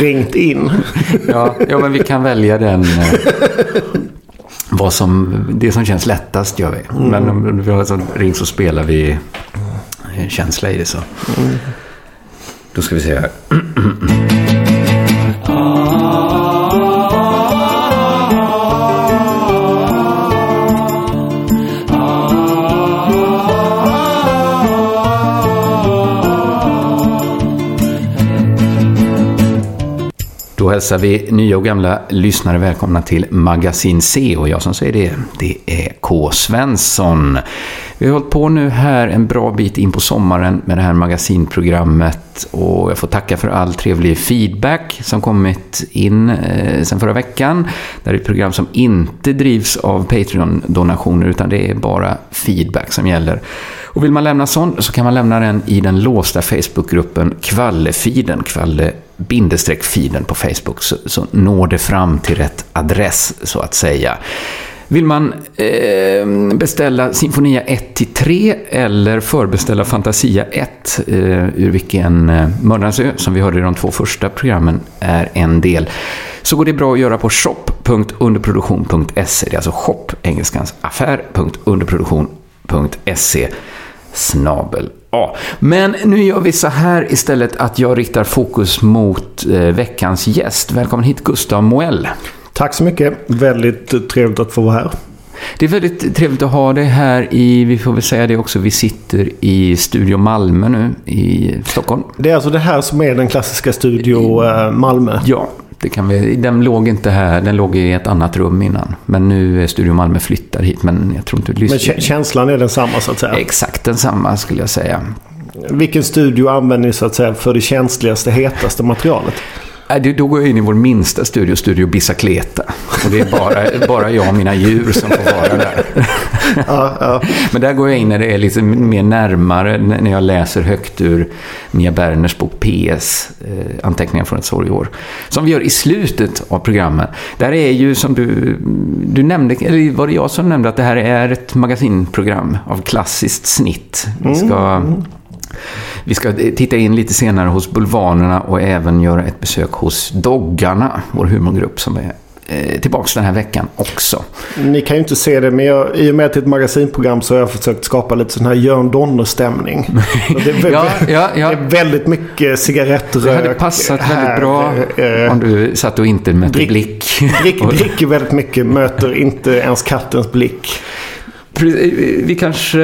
Ringt in. Ja, ja, men vi kan välja den. Eh, vad som, det som känns lättast gör vi. Mm. Men om vi har sån ring så spelar vi eh, känsla i det så. Mm. Då ska vi se här. hälsar vi nya och gamla lyssnare välkomna till Magasin C och jag som säger det, det är K. Svensson. Vi har hållit på nu här en bra bit in på sommaren med det här magasinprogrammet och jag får tacka för all trevlig feedback som kommit in eh, sen förra veckan. Det här är ett program som inte drivs av Patreon-donationer utan det är bara feedback som gäller. Och vill man lämna sån så kan man lämna den i den låsta Facebookgruppen Kvallefiden, Kvalle bindestreck-feeden på Facebook så, så når det fram till rätt adress så att säga. Vill man eh, beställa Sinfonia 1-3 eller förbeställa Fantasia 1, eh, ur vilken eh, Mördarnas ö, som vi hörde i de två första programmen, är en del, så går det bra att göra på shop.underproduktion.se. Det är alltså shop, engelskans affär.underproduktion.se snabel A. Men nu gör vi så här istället att jag riktar fokus mot eh, veckans gäst. Välkommen hit Gustav Moell. Tack så mycket. Väldigt trevligt att få vara här. Det är väldigt trevligt att ha dig här i, vi får väl säga det också, vi sitter i Studio Malmö nu i Stockholm. Det är alltså det här som är den klassiska Studio eh, Malmö? Ja, det kan vi, den låg inte här, den låg i ett annat rum innan. Men nu är Studio Malmö flyttar hit, men jag tror inte lyssnar. Men känslan är densamma så att säga? Exakt densamma skulle jag säga. Vilken studio använder ni så att säga för det känsligaste, hetaste materialet? Då går jag in i vår minsta studio, Studio Bicicleta. Och det är bara, bara jag och mina djur som får vara där. Ja, ja. Men där går jag in när det är lite mer närmare, när jag läser högt ur Mia Berners bok PS, eh, Anteckningar från ett sorgår. Som vi gör i slutet av programmet. Där är ju som du, du nämnde, eller var det jag som nämnde att det här är ett magasinprogram av klassiskt snitt. Vi ska... Mm. Vi ska titta in lite senare hos Bulvanerna och även göra ett besök hos Doggarna, vår humorgrupp som är eh, tillbaks den här veckan också. Ni kan ju inte se det, men jag, i och med att det är ett magasinprogram så har jag försökt skapa lite sån här Jörn Donner-stämning. Det, ja, ja, ja. det är väldigt mycket cigarettrök. Det hade passat här, väldigt bra eh, om du satt och inte mötte drick, blick. Drick, dricker väldigt mycket, möter inte ens kattens blick. Vi kanske...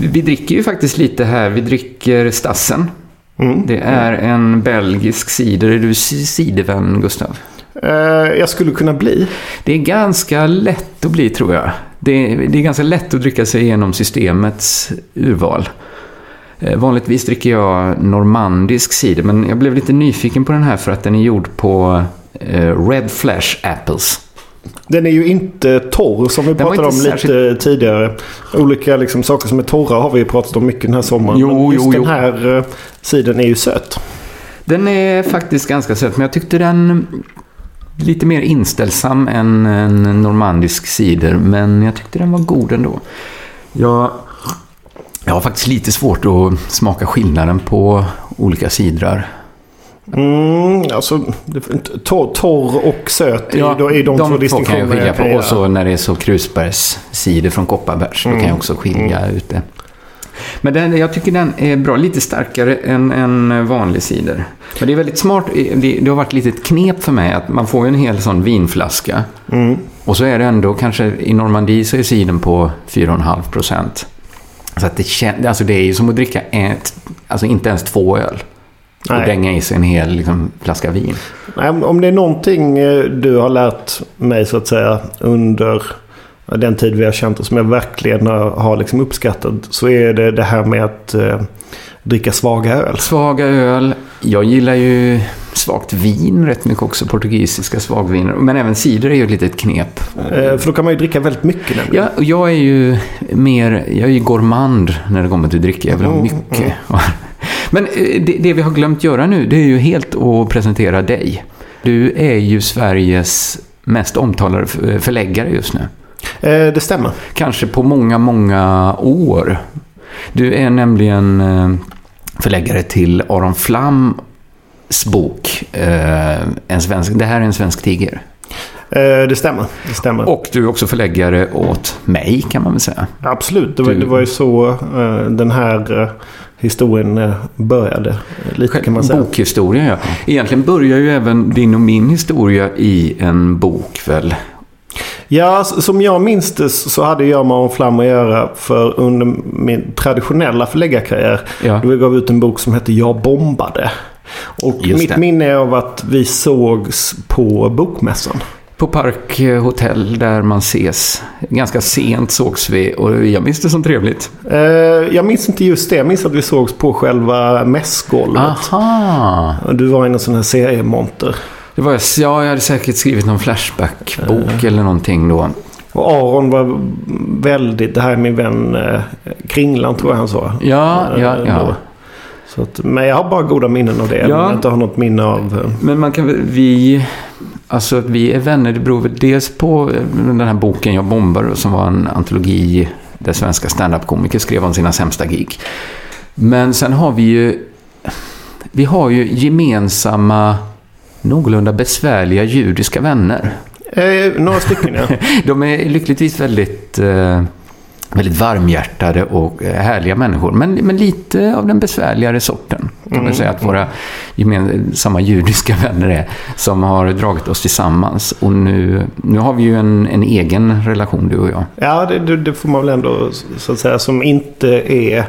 Vi dricker ju faktiskt lite här. Vi dricker Stassen. Mm. Det är en belgisk cider. Är du cidervän, Gustav? Uh, jag skulle kunna bli. Det är ganska lätt att bli, tror jag. Det är, det är ganska lätt att dricka sig igenom systemets urval. Vanligtvis dricker jag normandisk cider, men jag blev lite nyfiken på den här för att den är gjord på Red Flash Apples. Den är ju inte torr som vi pratade om särskilt... lite tidigare. Olika liksom, saker som är torra har vi pratat om mycket den här sommaren. Jo, men just jo, den här uh, sidan är ju söt. Den är faktiskt ganska söt, men jag tyckte den lite mer inställsam än en normandisk cider. Men jag tyckte den var god ändå. Jag, jag har faktiskt lite svårt att smaka skillnaden på olika sidrar. Mm, alltså, torr, torr och söt ja, är, är de, de två distinktionerna. kan jag skilja på. Och så när det är så krusbärscider från Kopparbergs, mm. då kan jag också skilja mm. ut det. Men den, jag tycker den är bra, lite starkare än en vanlig cider. Men det är väldigt smart, det, det har varit lite ett knep för mig att man får en hel sån vinflaska. Mm. Och så är det ändå, kanske i Normandie så är cidern på 4,5 procent. Så att det, alltså det är ju som att dricka ett, alltså inte ens två öl. Nej. och dänga i sig en hel liksom, flaska vin. Nej, om det är någonting eh, du har lärt mig så att säga under den tid vi har känt oss som jag verkligen har liksom uppskattat så är det det här med att eh, dricka svaga öl. Svaga öl. Jag gillar ju svagt vin rätt mycket också, portugisiska svagviner. Men även cider är ju ett litet knep. Eh, för då kan man ju dricka väldigt mycket nämligen. Ja, jag är ju mer, jag är ju gourmand när det kommer till dricka. Jag vill ha mm, mycket. Mm. Men eh, det, det vi har glömt göra nu, det är ju helt att presentera dig. Du är ju Sveriges mest omtalade förläggare just nu. Eh, det stämmer. Kanske på många, många år. Du är nämligen eh, förläggare till Aron Flam Björks bok. Eh, en svensk, det här är en svensk tiger. Eh, det stämmer. Det stämmer. Och du är också förläggare åt mig kan man väl säga. Absolut, det var, Du- det var ju så eh, den här eh, historien eh, började. Lite kan man säga. Bokhistoria, ja. Egentligen börjar ju även din och min historia i en bok väl? Ja, som jag minns det så hade jag med Aron Flam att göra för under min traditionella förläggarkarriär. Ja. Då vi gav ut en bok som hette Jag bombade. Och Just mitt det. minne är av att vi sågs på bokmässan. På Park eh, Hotel där man ses. Ganska sent sågs vi och jag minns det som trevligt. Eh, jag minns inte just det. Jag minns att vi sågs på själva mässgolvet. Aha! Du var i en sån här seriemonter. Det var, ja, jag hade säkert skrivit någon Flashback-bok eller någonting då. Och Aron var väldigt, det här är min vän eh, Kringlan tror jag han sa. Ja, ja, Eh, ja. då. Så att, men jag har bara goda minnen av det. Ja. Men jag inte har något minne av... eh, Men man kan vi, alltså att vi är vänner, det beror dels på eh, den här boken Jag bombar som var en antologi där svenska standup-komiker skrev om sina sämsta gig. Men sen har vi ju, vi har ju gemensamma, någorlunda besvärliga judiska vänner. Eh, några stycken ja. De är lyckligtvis väldigt, eh, väldigt varmhjärtade och eh, härliga människor. Men, men lite av den besvärligare sorten. Kan man säga att våra gemensamma judiska vänner är. Som har dragit oss tillsammans. Och nu, nu har vi ju en, en egen relation du och jag. Ja, det, det, får man väl ändå så att säga som inte är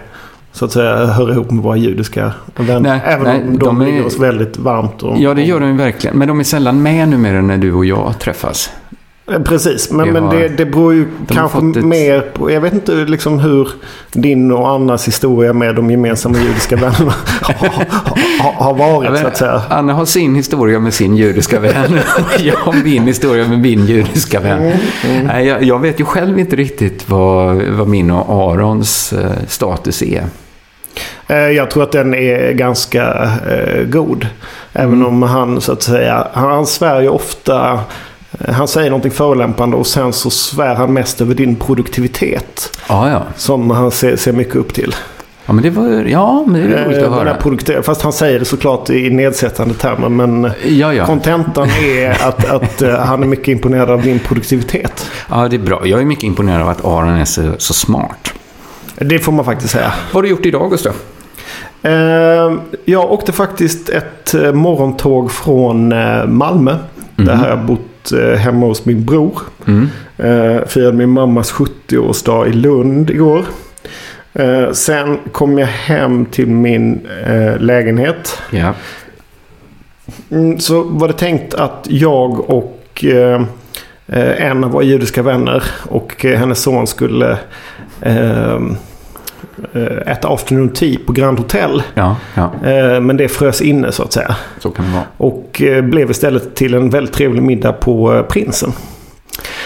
så att säga hör ihop med våra judiska vänner. Nej, Även nej, om de, de är- ligger oss väldigt varmt. Och, Ja, det gör de ju verkligen. Men de är sällan med numera när du och jag träffas. Eh, Precis, men, Vi men har- det, det beror ju har kanske ett- mer på... Jag vet inte liksom hur din och Annas historia med de gemensamma judiska vännerna har, har, har varit så att säga. Anna har sin historia med sin judiska vän. jag har min historia med min judiska vän. Mm, Nej, jag, jag vet ju själv inte riktigt vad, vad min och Arons eh, status är. Eh, Jag tror att den är ganska god. Även Mm. om han så att säga, han, svär ju ofta, han säger någonting förolämpande och sen så svär han mest över din produktivitet. Ja, ja. Som han ser, ser mycket upp till. Ja, men det var ja, men det är roligt Eh, att den höra. här produktiv- Fast han säger det såklart i nedsättande termer. Men Ja, ja. kontentan är att, att eh, han är mycket imponerad av din produktivitet. ja, det är bra. Jag är mycket imponerad av att Aron är så, så smart. Det får man faktiskt säga. Vad har du gjort idag, Gustav? Eh, jag åkte faktiskt ett eh, morgontåg från eh, Malmö. Där har jag bott eh, hemma hos min bror. Mm. Eh, firade min mammas 70-årsdag i Lund igår. Eh, sen kom jag hem till min lägenhet. Ja. Mm, så var det tänkt att jag och en av våra judiska vänner och hennes son skulle äta afternoon tea på Grand Hotel. Ja, ja, Eh, men det frös inne så att säga. så kan det vara. Och eh, blev istället till en väldigt trevlig middag på eh, Prinsen.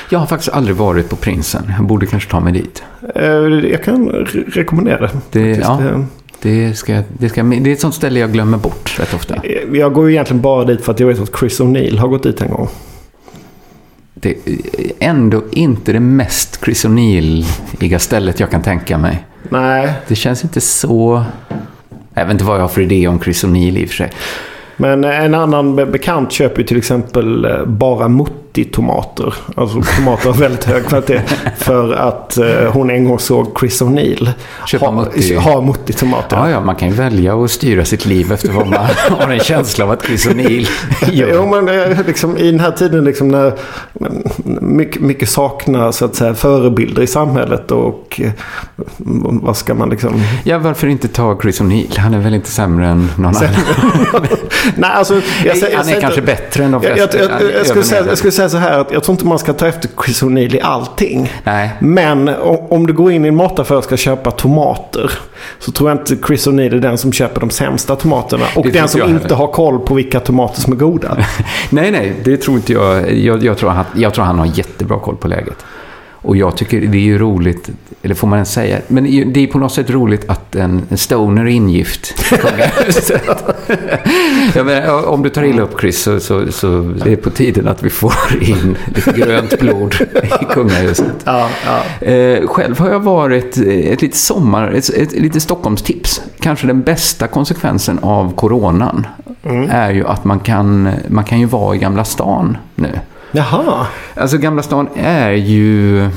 Jag har faktiskt aldrig varit på Prinsen. Jag borde kanske ta mig dit. Eh, jag kan re- rekommendera det. Det, ja, Eh, det, ska, det, ska, det är ett sånt ställe jag glömmer bort rätt ofta. Eh, Jag går ju egentligen bara dit för att jag vet att Chris O'Neill har gått dit en gång. Det är ändå inte det mest Chris O'Neill-iga stället jag kan tänka mig. Nej, Det känns inte så... Jag vet inte vad jag har för idé om Chris O'Neill i och för sig. men en annan be- bekant köper ju till exempel eh, bara Mutti-tomater. Alltså tomater av väldigt hög kvalitet. För att eh, hon en gång såg Chris O'Neill ha, Mutti. ha Mutti-tomater. Ja, ja, man kan ju välja att styra sitt liv efter vad man har en känsla av att Chris O'Neill Jo, gör. men eh, liksom, i den här tiden liksom när mycket, mycket saknar så att säga, förebilder i samhället och eh, vad ska man liksom... Ja, varför inte ta Chris O'Neill? Han är väl inte sämre än någon annan? Nej, alltså, jag, säger- jag Han är kanske inte- bättre än de Jag, jag, flesta. jag, jag, skulle säga, jag säga så här att jag tror inte man ska ta efter Chris O'Neill i allting. Nej. Men om du går in i en mataffär och ska köpa tomater så tror jag inte Chris O'Neill är den som köper de sämsta tomaterna. Och Det den som inte heller. har koll på vilka tomater som är goda. Nej, nej, det tror inte jag. Jag, jag, tror han, jag tror han har jättebra koll på läget. Och jag tycker det är ju roligt, eller får man ens säga, men det är på något sätt roligt att en stoner är ingift i kungahuset. Menar, om du tar illa upp Chris så, så, så det är på tiden att vi får in lite grönt blod i kungahuset. Ja, ja. Eh, själv har jag varit eh, ett litet sommar, ett, ett, lite Stockholmstips. Kanske den bästa konsekvensen av coronan mm. är ju att man kan, man kan ju vara i Gamla stan nu. Jaha. Alltså Gamla stan är ju,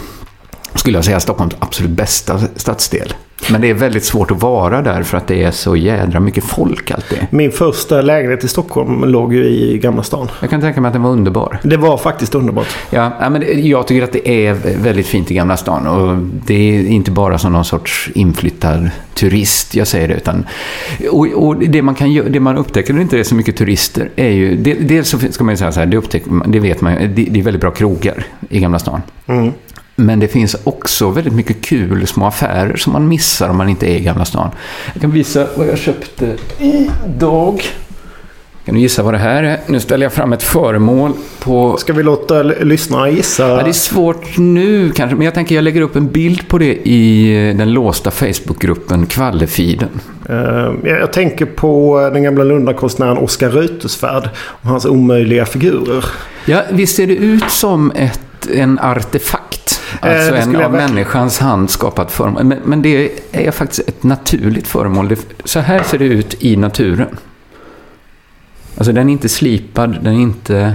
skulle jag säga, Stockholms absolut bästa stadsdel. Men det är väldigt svårt att vara där för att det är så jädra mycket folk alltid. Min första lägenhet i Stockholm låg ju i Gamla stan. Jag kan tänka mig att den var underbar. Det var faktiskt underbart. Ja, men jag tycker att det är väldigt fint i Gamla stan. Och det är inte bara som någon sorts inflyttad turist jag säger det. Utan, och, och det, man kan, det man upptäcker när det inte är så mycket turister är ju... Dels så ska man ju säga så här, det, upptäcker, det vet man ju, det, det är väldigt bra krogar i Gamla stan. Mm. Men det finns också väldigt mycket kul små affärer som man missar om man inte är i Gamla stan. Jag kan visa vad jag köpte idag. Kan du gissa vad det här är? Nu ställer jag fram ett föremål på... Ska vi låta lyssnarna gissa? Ja, det är svårt nu kanske, men jag tänker jag lägger upp en bild på det i den låsta Facebookgruppen Kvallefiden. Uh, jag tänker på den gamla Lundakonstnären Oskar Reuterswärd och hans omöjliga figurer. Ja, visst ser det ut som ett, en artefakt? Alltså en av människans hand skapat föremål. Men, men, det är faktiskt ett naturligt föremål. Det, så här ser det ut i naturen. Alltså den är inte slipad, den är inte...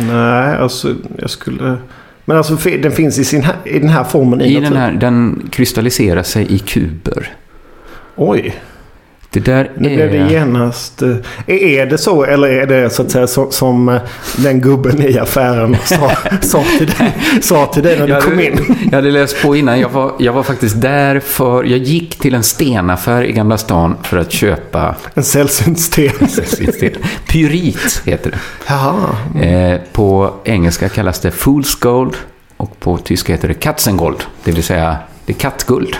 Nej, alltså jag skulle... Men alltså den finns i, sin, i den här formen i, I naturen? Den, här, den kristalliserar sig i kuber. Oj. Det där nu är... blev det genast... Eh, är det så eller är det så att säga så, som eh, den gubben i affären sa, sa, till, dig, sa till dig när du kom in? Jag hade läst på innan. Jag var, jag var faktiskt där för... Jag gick till en stenaffär i Gamla stan för att köpa... En sällsynt sten. Pyrit heter det. Jaha. Eh, på engelska kallas det Fool's Gold och på tyska heter det Katzengold. Det vill säga det är kattguld.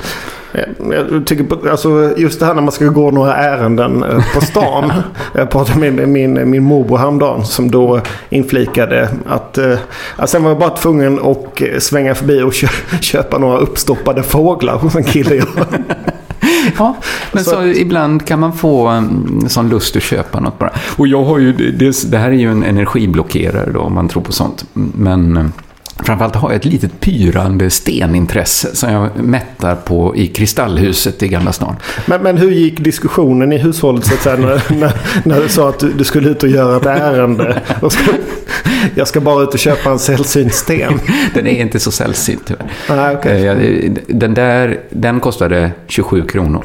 Jag tycker på, alltså just det här när man ska gå några ärenden eh, på stan. jag pratade med min, min morbror häromdagen som då inflikade att eh, alltså sen var jag bara tvungen att svänga förbi och köpa några uppstoppade fåglar hos en kille jag Ja, men så, så, ibland kan man få en sån lust att köpa något bara. Och jag har ju, det, det här är ju en energiblockerare då om man tror på sånt. Men Framförallt har jag ett litet pyrande stenintresse som jag mättar på i Kristallhuset i Gamla stan. Men, men hur gick diskussionen i hushållet så att säga, när, när, när, du sa att du, du, skulle ut och göra ett ärende? Ska, jag ska bara ut och köpa en sällsynt sten. Den är inte så sällsynt tyvärr. Ah, okay. Eh, den där den kostade 27 kronor.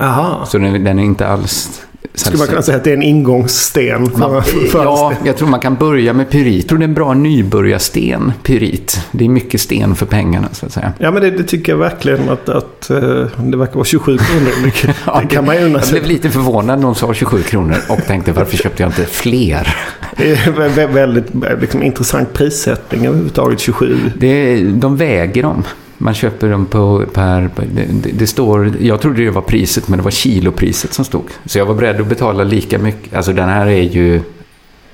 Aha. Så den, den är inte alls skulle man kunna säga att det är en ingångssten? Man, ja, jag tror man kan börja med pyrit. Jag tror det är en bra nybörjarsten, pyrit. Det är mycket sten för pengarna, så att säga. Ja, men det, det tycker jag verkligen att, att uh, det verkar vara 27 kronor. Det, ja, det kan man ju Jag blev lite förvånad när de sa 27 kronor och tänkte varför köpte jag inte fler? Det är väldigt liksom, intressant prissättning överhuvudtaget, 27. Det, de väger dem. Man köper dem på per... Det, det, står... Jag trodde det var priset, men det var kilopriset som stod. Så jag var beredd att betala lika mycket. Alltså den här är ju...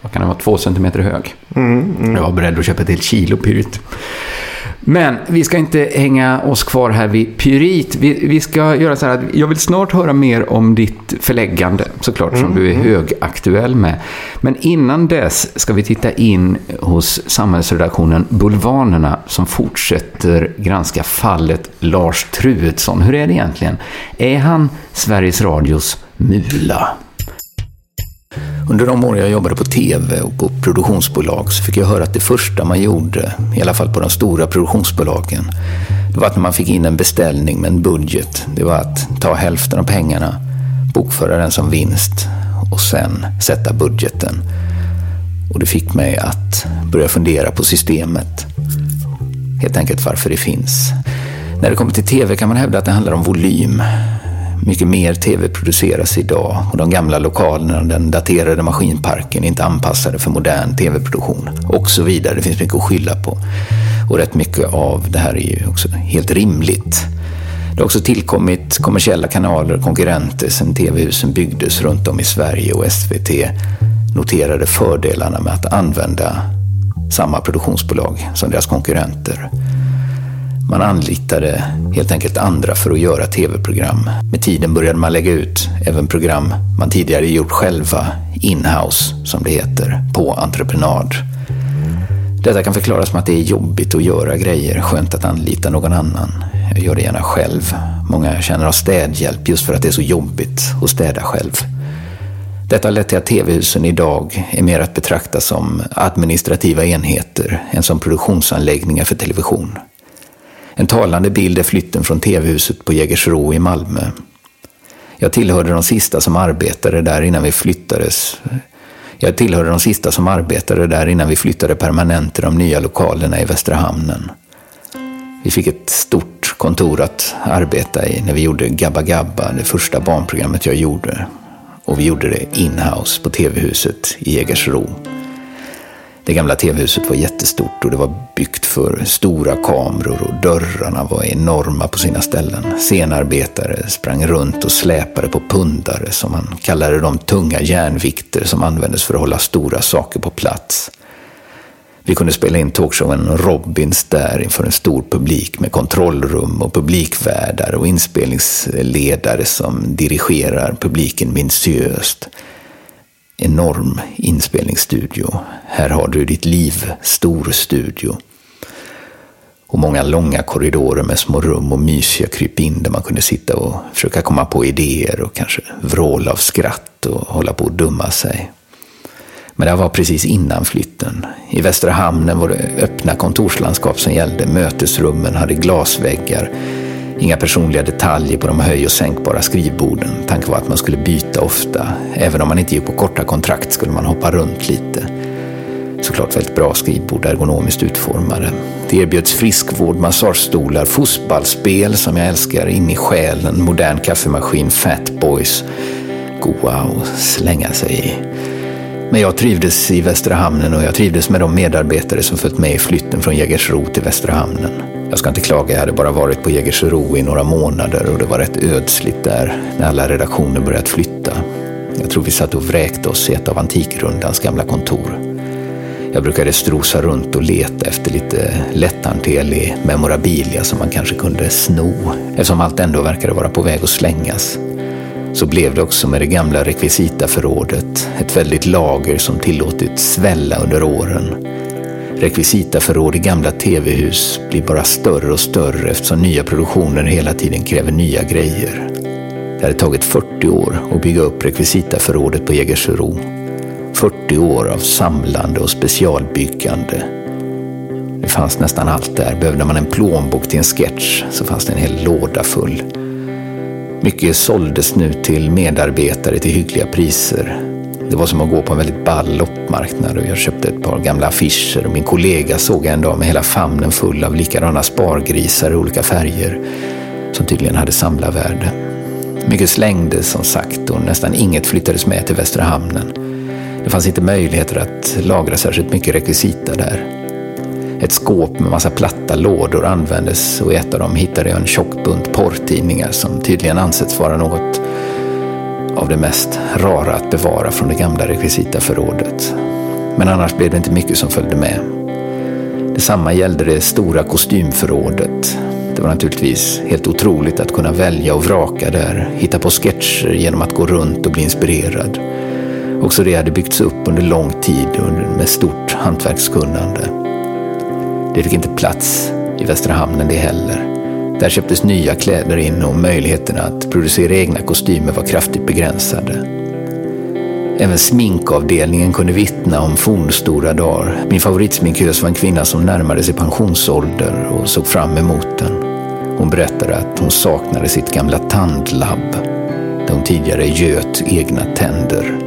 Vad kan den vara? Två centimeter hög. Mm, mm. Jag var beredd att köpa ett helt kilo pyrit. Men vi ska inte hänga oss kvar här vid pyrit. Vi, vi, ska göra så här att jag vill snart höra mer om ditt förläggande, såklart, mm. som du är mm. högaktuell med. Men innan dess ska vi titta in hos samhällsredaktionen Bulvanerna som fortsätter granska fallet Lars Truedsson. Hur är det egentligen? Är han Sveriges Radios Mula? Under de år jag jobbade på TV och på produktionsbolag så fick jag höra att det första man gjorde, i alla fall på de stora produktionsbolagen, det var att när man fick in en beställning med en budget, det var att ta hälften av pengarna, bokföra den som vinst och sen sätta budgeten. Och det fick mig att börja fundera på systemet. Helt enkelt varför det finns. När det kommer till TV kan man hävda att det handlar om volym. Mycket mer tv produceras idag och de gamla lokalerna, den daterade maskinparken är inte anpassade för modern tv-produktion och så vidare. Det finns mycket att skylla på. Och rätt mycket av det här är ju också helt rimligt. Det har också tillkommit kommersiella kanaler och konkurrenter sedan tv-husen byggdes runt om i Sverige och SVT noterade fördelarna med att använda samma produktionsbolag som deras konkurrenter. Man anlitade helt enkelt andra för att göra tv-program. Med tiden började man lägga ut även program man tidigare gjort själva, inhouse som det heter, på entreprenad. Detta kan förklaras med att det är jobbigt att göra grejer, skönt att anlita någon annan. Jag gör det gärna själv. Många känner av städhjälp just för att det är så jobbigt att städa själv. Detta har lett till att tv-husen idag är mer att betrakta som administrativa enheter än som produktionsanläggningar för television. En talande bild är flytten från tv-huset på Jägersro i Malmö. Jag tillhörde de sista som arbetade där innan vi flyttades. Jag tillhörde de sista som arbetade där innan vi flyttade permanent till de nya lokalerna i Västra Hamnen. Vi fick ett stort kontor att arbeta i när vi gjorde Gabba Gabba, det första barnprogrammet jag gjorde. Och vi gjorde det inhouse på TV-huset i Jägersro. Det gamla tv-huset var jättestort och det var byggt för stora kameror och dörrarna var enorma på sina ställen. Scenarbetare sprang runt och släpade på pundare som man kallade de tunga järnvikter som användes för att hålla stora saker på plats. Vi kunde spela in talkshowen Robins där inför en stor publik med kontrollrum och publikvärdar och inspelningsledare som dirigerar publiken minutiöst enorm inspelningsstudio. Här har du ditt liv, stor studio. Och många långa korridorer med små rum och mysiga krypin där man kunde sitta och försöka komma på idéer och kanske vråla av skratt och hålla på att dumma sig. Men det var precis innan flytten. I Västra Hamnen var det öppna kontorslandskap som gällde. Mötesrummen hade glasväggar Inga personliga detaljer på de höj och sänkbara skrivborden. Tanken var att man skulle byta ofta. Även om man inte gick på korta kontrakt skulle man hoppa runt lite. Såklart väldigt bra skrivbord, ergonomiskt utformade. Det erbjöds friskvård, massagestolar, fotbollsspel som jag älskar in i själen, modern kaffemaskin, Fatboys. Goa att slänga sig i. Men jag trivdes i Västra Hamnen och jag trivdes med de medarbetare som följt med i flytten från Jägersro till Västra Hamnen. Jag ska inte klaga, jag hade bara varit på Jägersro i några månader och det var rätt ödsligt där när alla redaktioner börjat flytta. Jag tror vi satt och vräkte oss i ett av Antikrundans gamla kontor. Jag brukade strosa runt och leta efter lite lätthanterlig memorabilia som man kanske kunde sno eftersom allt ändå verkade vara på väg att slängas. Så blev det också med det gamla rekvisitaförrådet, ett väldigt lager som tillåtits svälla under åren Rekvisitaförråd i gamla tv-hus blir bara större och större eftersom nya produktioner hela tiden kräver nya grejer. Det hade tagit 40 år att bygga upp rekvisitaförrådet på Jägersro. 40 år av samlande och specialbyggande. Det fanns nästan allt där. Behövde man en plånbok till en sketch så fanns det en hel låda full. Mycket såldes nu till medarbetare till hyggliga priser. Det var som att gå på en väldigt ball loppmarknad och jag köpte ett par gamla affischer och min kollega såg en dag med hela famnen full av likadana spargrisar i olika färger som tydligen hade samlarvärde. Mycket slängdes som sagt och nästan inget flyttades med till Västra hamnen. Det fanns inte möjligheter att lagra särskilt mycket rekvisita där. Ett skåp med massa platta lådor användes och i ett av dem hittade jag en tjock bunt porrtidningar som tydligen ansetts vara något det mest rara att bevara från det gamla rekvisitaförrådet. Men annars blev det inte mycket som följde med. Detsamma gällde det stora kostymförrådet. Det var naturligtvis helt otroligt att kunna välja och vraka där, hitta på sketcher genom att gå runt och bli inspirerad. Också det hade byggts upp under lång tid med stort hantverkskunnande. Det fick inte plats i Västra hamnen det heller. Där köptes nya kläder in och möjligheterna att producera egna kostymer var kraftigt begränsade. Även sminkavdelningen kunde vittna om fornstora dagar. Min favoritsminkös var en kvinna som närmade sig pensionsålder och såg fram emot den. Hon berättade att hon saknade sitt gamla tandlabb, där hon tidigare göt egna tänder.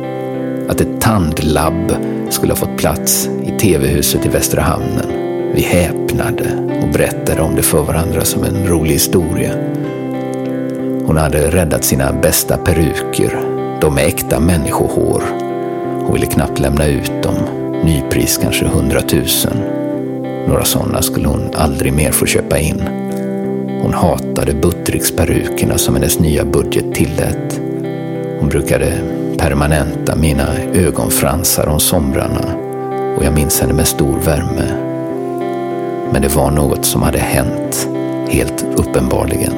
Att ett tandlabb skulle ha fått plats i TV-huset i Västra Hamnen. Vi häpnade och berättade om det för varandra som en rolig historia. Hon hade räddat sina bästa peruker, de med äkta människohår. Hon ville knappt lämna ut dem. Nypris kanske hundratusen. Några sådana skulle hon aldrig mer få köpa in. Hon hatade Buttricksperukerna som hennes nya budget tillät. Hon brukade permanenta mina ögonfransar om somrarna och jag minns henne med stor värme. Men det var något som hade hänt, helt uppenbarligen.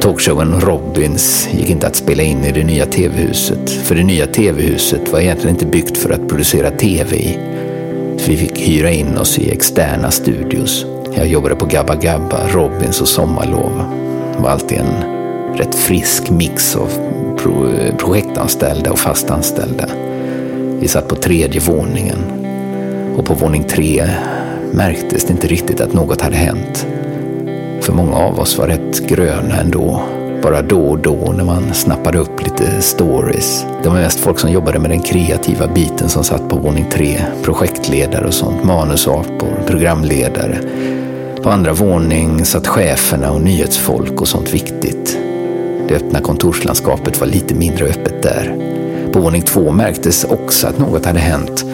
Talkshowen Robins gick inte att spela in i det nya tv-huset, för det nya tv-huset var egentligen inte byggt för att producera tv i. Vi fick hyra in oss i externa studios. Jag jobbade på Gabba Gabba, Robins och Sommarlov. Det var alltid en rätt frisk mix av pro projektanställda och fastanställda. Vi satt på tredje våningen och på våning tre märktes det inte riktigt att något hade hänt. För många av oss var rätt gröna ändå. Bara då och då när man snappade upp lite stories. Det var mest folk som jobbade med den kreativa biten som satt på våning tre. Projektledare och sånt, manusapor, programledare. På andra våning satt cheferna och nyhetsfolk och sånt viktigt. Det öppna kontorslandskapet var lite mindre öppet där. På våning två märktes också att något hade hänt.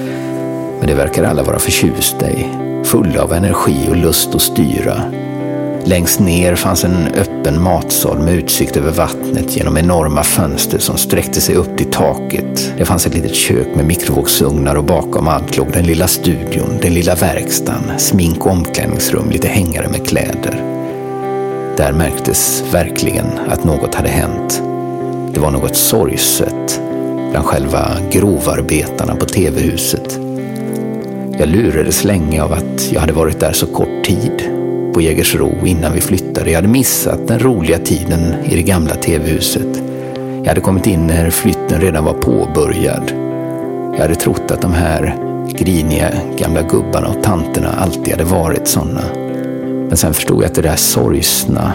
Men det verkar alla vara förtjusta i. Fulla av energi och lust att styra. Längst ner fanns en öppen matsal med utsikt över vattnet genom enorma fönster som sträckte sig upp till taket. Det fanns ett litet kök med mikrovågsugnar och bakom allt låg den lilla studion, den lilla verkstaden, smink och omklädningsrum, lite hängare med kläder. Där märktes verkligen att något hade hänt. Det var något sorgset bland själva grovarbetarna på TV-huset. Jag lurades länge av att jag hade varit där så kort tid på Jägersro innan vi flyttade. Jag hade missat den roliga tiden i det gamla TV-huset. Jag hade kommit in när flytten redan var påbörjad. Jag hade trott att de här griniga gamla gubbarna och tanterna alltid hade varit sådana. Men sen förstod jag att det där sorgsna,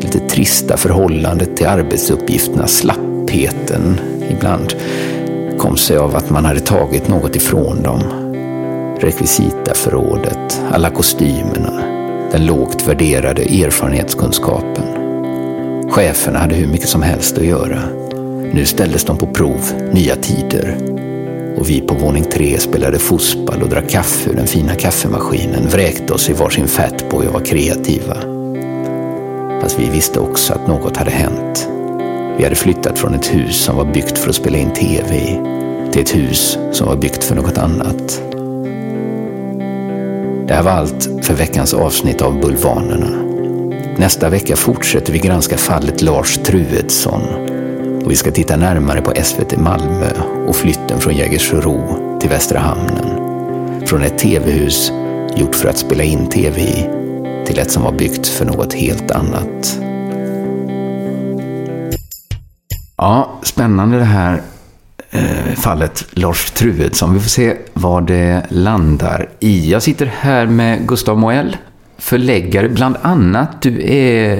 lite trista förhållandet till arbetsuppgifterna, slappheten ibland, kom sig av att man hade tagit något ifrån dem. Rekvisitaförrådet, alla kostymerna, den lågt värderade erfarenhetskunskapen. Cheferna hade hur mycket som helst att göra. Nu ställdes de på prov, nya tider. Och vi på våning tre spelade fotboll och drack kaffe ur den fina kaffemaskinen, vräkte oss i varsin fatboy och var kreativa. Fast vi visste också att något hade hänt. Vi hade flyttat från ett hus som var byggt för att spela in TV i, till ett hus som var byggt för något annat. Det här var allt för veckans avsnitt av Bulvanerna. Nästa vecka fortsätter vi granska fallet Lars Truedsson och vi ska titta närmare på SVT Malmö och flytten från Jägersro till Västra Hamnen. Från ett TV-hus gjort för att spela in TV i till ett som var byggt för något helt annat. Ja, spännande det här fallet Lars Truedsson. Vi får se var det landar i. Jag sitter här med Gustav Moell, förläggare. Bland annat, du är,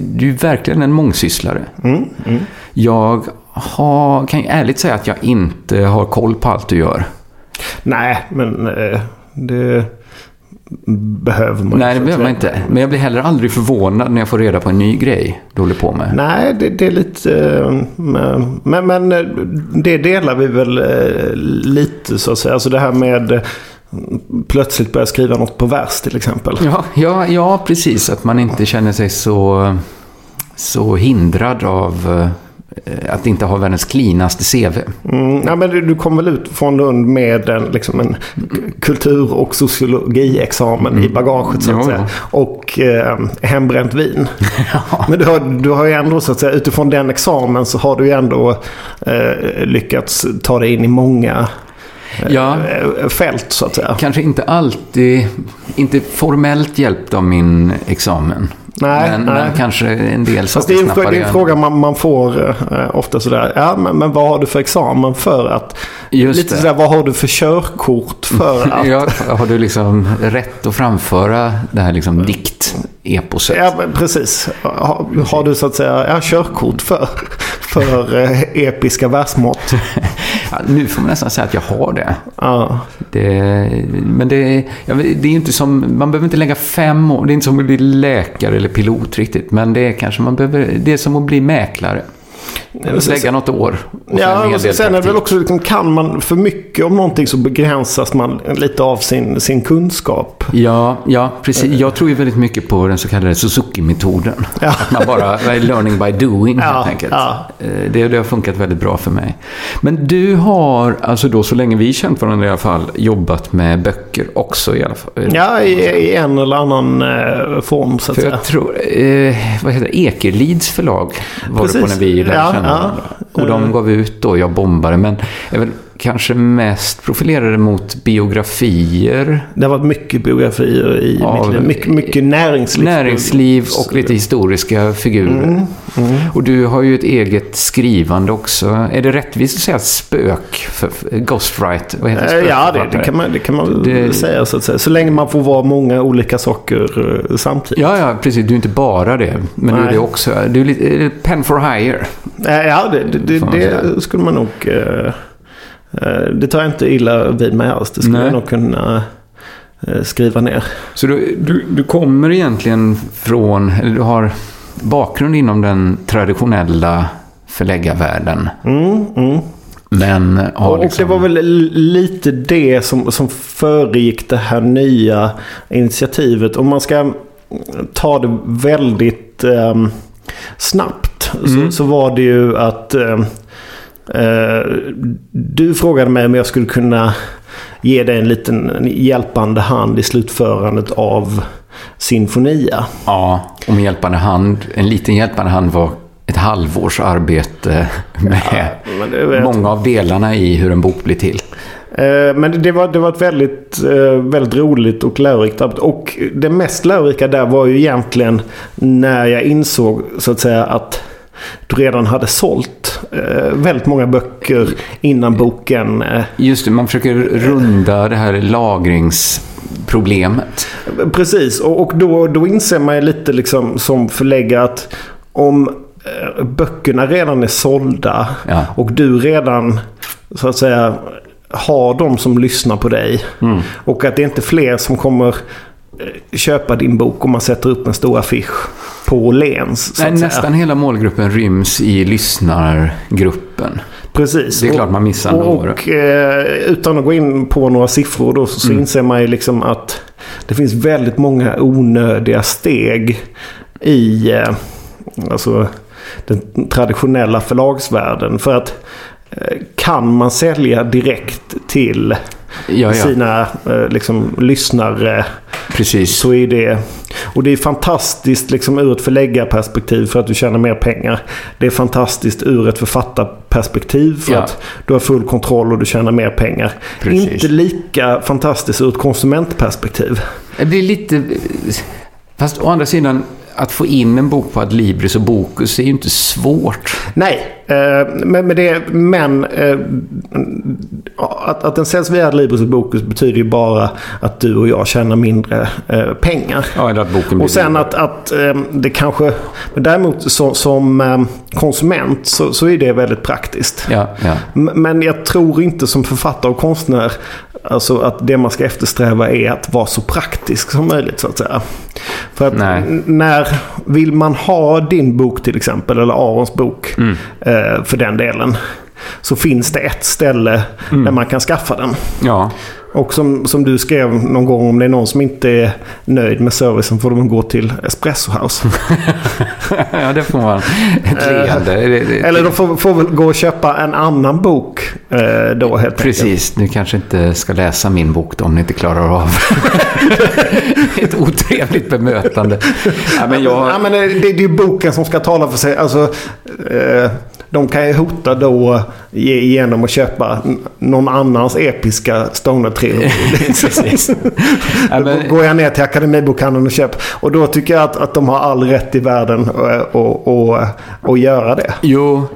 du är verkligen en mångsysslare. Mm, mm. Jag har, kan ju ärligt säga att jag inte har koll på allt du gör. Nej, men eh, det behöver man Nej, det behöver man inte. Men jag blir heller aldrig förvånad när jag får reda på en ny grej du håller på med. Nej, det, det är lite... eh, Men, men eh, det delar vi väl eh, lite så att säga. Alltså det här med plötsligt börja skriva något på vers till exempel. Ja, ja, ja, precis. Att man inte känner sig så, så hindrad av att inte ha världens cleanaste CV. Mm, ja, men du, du kom väl ut från Lund med en, liksom en kultur och sociologiexamen i bagaget så att Jo, säga. Och eh, hembränt vin. Ja. Men du har, du har ju ändå så att säga utifrån den examen så har du ju ändå eh, lyckats ta dig in i många Ja. eh, fält så att säga. Kanske inte alltid, inte formellt hjälpt av min examen. Nej, men, nej. men kanske en del Fast det är en, det är en fråga man, man får eh, ofta sådär. Ja, men, men vad har du för examen för att... Just lite det. sådär, vad har du för körkort för att... Ja, har du liksom rätt att framföra det här liksom dikteposet? Ja, precis. Har, har du så att säga ja, körkort för, för eh, episka versmått? Ja, nu får man nästan säga att jag har det. Ja. det men det, det är inte som, man behöver inte lägga fem år, det är inte som att bli läkare eller pilot riktigt. Men det är kanske man behöver, det är som att bli mäklare. Lägga något år. Och Ja, och sen är det väl också, liksom, kan man för mycket om någonting så begränsas man lite av sin, sin kunskap. Ja, ja, precis. Jag tror ju väldigt mycket på den så kallade Suzuki-metoden. Ja. Att man bara learning by doing Ja, helt enkelt. ja. Eh, Det, det har funkat väldigt bra för mig. Men du har, alltså då så länge vi känt varandra i alla fall, jobbat med böcker också i alla fall. Ja, i, i en eller annan eh, form så att För säga. jag tror, eh, vad heter det, Ekerlids förlag var det på Precis. när vi lärde Ja, ja. Och de gav ut då, jag bombade, men kanske mest profilerade mot biografier. Det har varit mycket biografier i Av- mitt liv. Mycket, mycket näringsliv. Näringsliv och lite historiska figurer. Mm, mm. Och du har ju ett eget skrivande också. Är det rättvist att säga spök? För, ghostwrite? Vad heter Eh, Ja, det, det, kan man, det kan man Det- säga så att säga. Så länge man får vara många olika saker eh, samtidigt. Ja, ja, precis. Du är inte bara det. Men du är Nej. det också. Du är lite det pen for hire. Eh, Ja, det, det skulle man nog... eh, eh, Det tar jag inte illa vid mig alls. Det skulle Nej. jag nog kunna eh, skriva ner. Så du, du, du kommer egentligen från, eller du har bakgrund inom den traditionella förläggarvärlden. Mm, mm. Men har Och, och liksom... det var väl lite det som, som föregick det här nya initiativet. Om man ska ta det väldigt ehm, snabbt Mm. så, så var det ju att eh, du frågade mig om jag skulle kunna ge dig en liten hjälpande hand i slutförandet av Sinfonia. Ja, med hjälpande hand. En liten hjälpande hand var ett halvårs arbete med vet- många av delarna i hur en bok blir till. Eh, Men det var, det var ett väldigt, eh, väldigt roligt och lärorikt arbete. Och det mest lärorika där var ju egentligen när jag insåg så att säga att du redan hade sålt eh, väldigt många böcker innan boken. eh, Just det, man försöker runda det här lagringsproblemet. Precis, och, och då, då inser man ju lite liksom som förläggare att om eh, böckerna redan är sålda Ja. och du redan så att säga har de som lyssnar på dig Mm. och att det är inte fler som kommer eh, köpa din bok om man sätter upp en stor affisch på så Nej, nästan hela målgruppen ryms i lyssnargruppen. Precis. Det är klart man missar och, några. och eh, utan att gå in på några siffror då så, så Mm. inser man ju liksom att det finns väldigt många onödiga steg i eh, alltså, den traditionella förlagsvärlden. För att eh, kan man sälja direkt till Ja, ja, sina eh, liksom, lyssnare precis. så är det... Och det är fantastiskt liksom ur ett förläggarperspektiv för att du tjänar mer pengar. Det är fantastiskt ur ett författarperspektiv för Ja. att du har full kontroll och du tjänar mer pengar. Precis. Inte lika fantastiskt ur ett konsumentperspektiv. Det blir lite... Fast å andra sidan, att få in en bok på Adlibris och Bokus är ju inte svårt. Nej, eh, men, men, det, men eh, att, att den säljs via Libris och Bokus betyder ju bara att du och jag tjänar mindre eh, pengar. Ja, eller att boken blir Och sen att, att det kanske... Men däremot så, som konsument så, så är det väldigt praktiskt. Ja, ja. Men jag tror inte som författare och konstnär alltså att det man ska eftersträva är att vara så praktisk som möjligt så att säga. För att Nej. när vill man ha din bok till exempel eller Arons bok Mm. eh, för den delen. Så finns det ett ställe Mm. där man kan skaffa den. Ja, Och som, som du skrev någon gång, om det är någon som inte är nöjd med servicen får de gå till Espresso House. ja det får man ett leende. Det- det- Eller de får, får väl gå och köpa en annan bok eh, då helt enkelt. Precis, du kanske inte ska läsa min bok då om ni inte klarar av ett otrevligt bemötande. Ja, men jag, Ja, men det, det är ju boken som ska tala för sig. Alltså, eh, de kan ju hota då ge- genom att köpa någon annans episka stoner-trilogi. Då går jag ner till Akademibokhandeln och köper. Och då tycker jag att, att de har all rätt i världen att och, och, och göra det. Jo,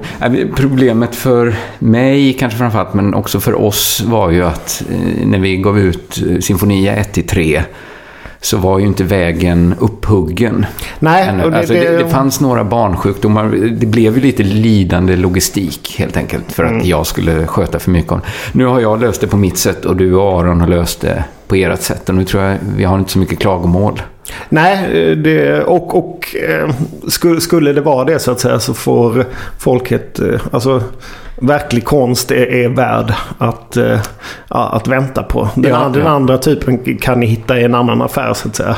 problemet för mig kanske framförallt, men också för oss var ju att eh, när vi gav ut eh, Sinfonia 1-3 så var ju inte vägen upphuggen. Nej, det, alltså, det, det fanns några barnsjukdomar. Det blev ju lite lidande logistik helt enkelt för att Mm. jag skulle sköta för mycket. om- Nu har jag löst det på mitt sätt och du och Aron har löst det på ert sätt. Och nu tror jag vi har inte så mycket klagomål. Nej, det, och, och eh, skulle, skulle det vara det så att säga så får folk ett... eh, Alltså, verklig konst är, är värd att, eh, ja, att vänta på. Den, Ja, andra, ja. den andra typen kan ni hitta i en annan affär så att säga.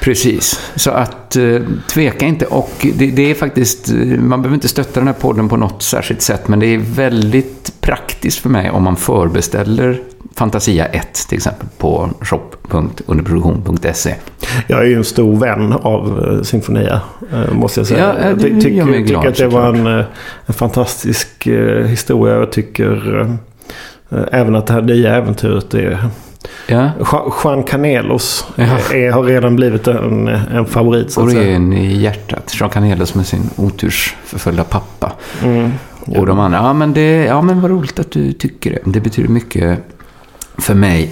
Precis, så att eh, tveka inte. Och det, det är faktiskt, eh, man behöver inte stötta den här podden på något särskilt sätt, men det är väldigt praktiskt för mig om man förbeställer Fantasia 1 till exempel på shop.underproduktion.se. Jag är ju en stor vän av eh, Sinfonia, eh, måste jag säga. Ja, jag det gör tycker, mig glad, tycker att det var en, en fantastisk historia. Jag tycker... Även att det här nya äventyret är... Ja. Ju- Juan Canelos Ja. är, har redan blivit en, en favorit så Och det är en i hjärtat. Jean Canelos med sin otursförföljda pappa. Mm. Och de andra, ja men, det, ja men vad roligt att du tycker det. Det betyder mycket för mig.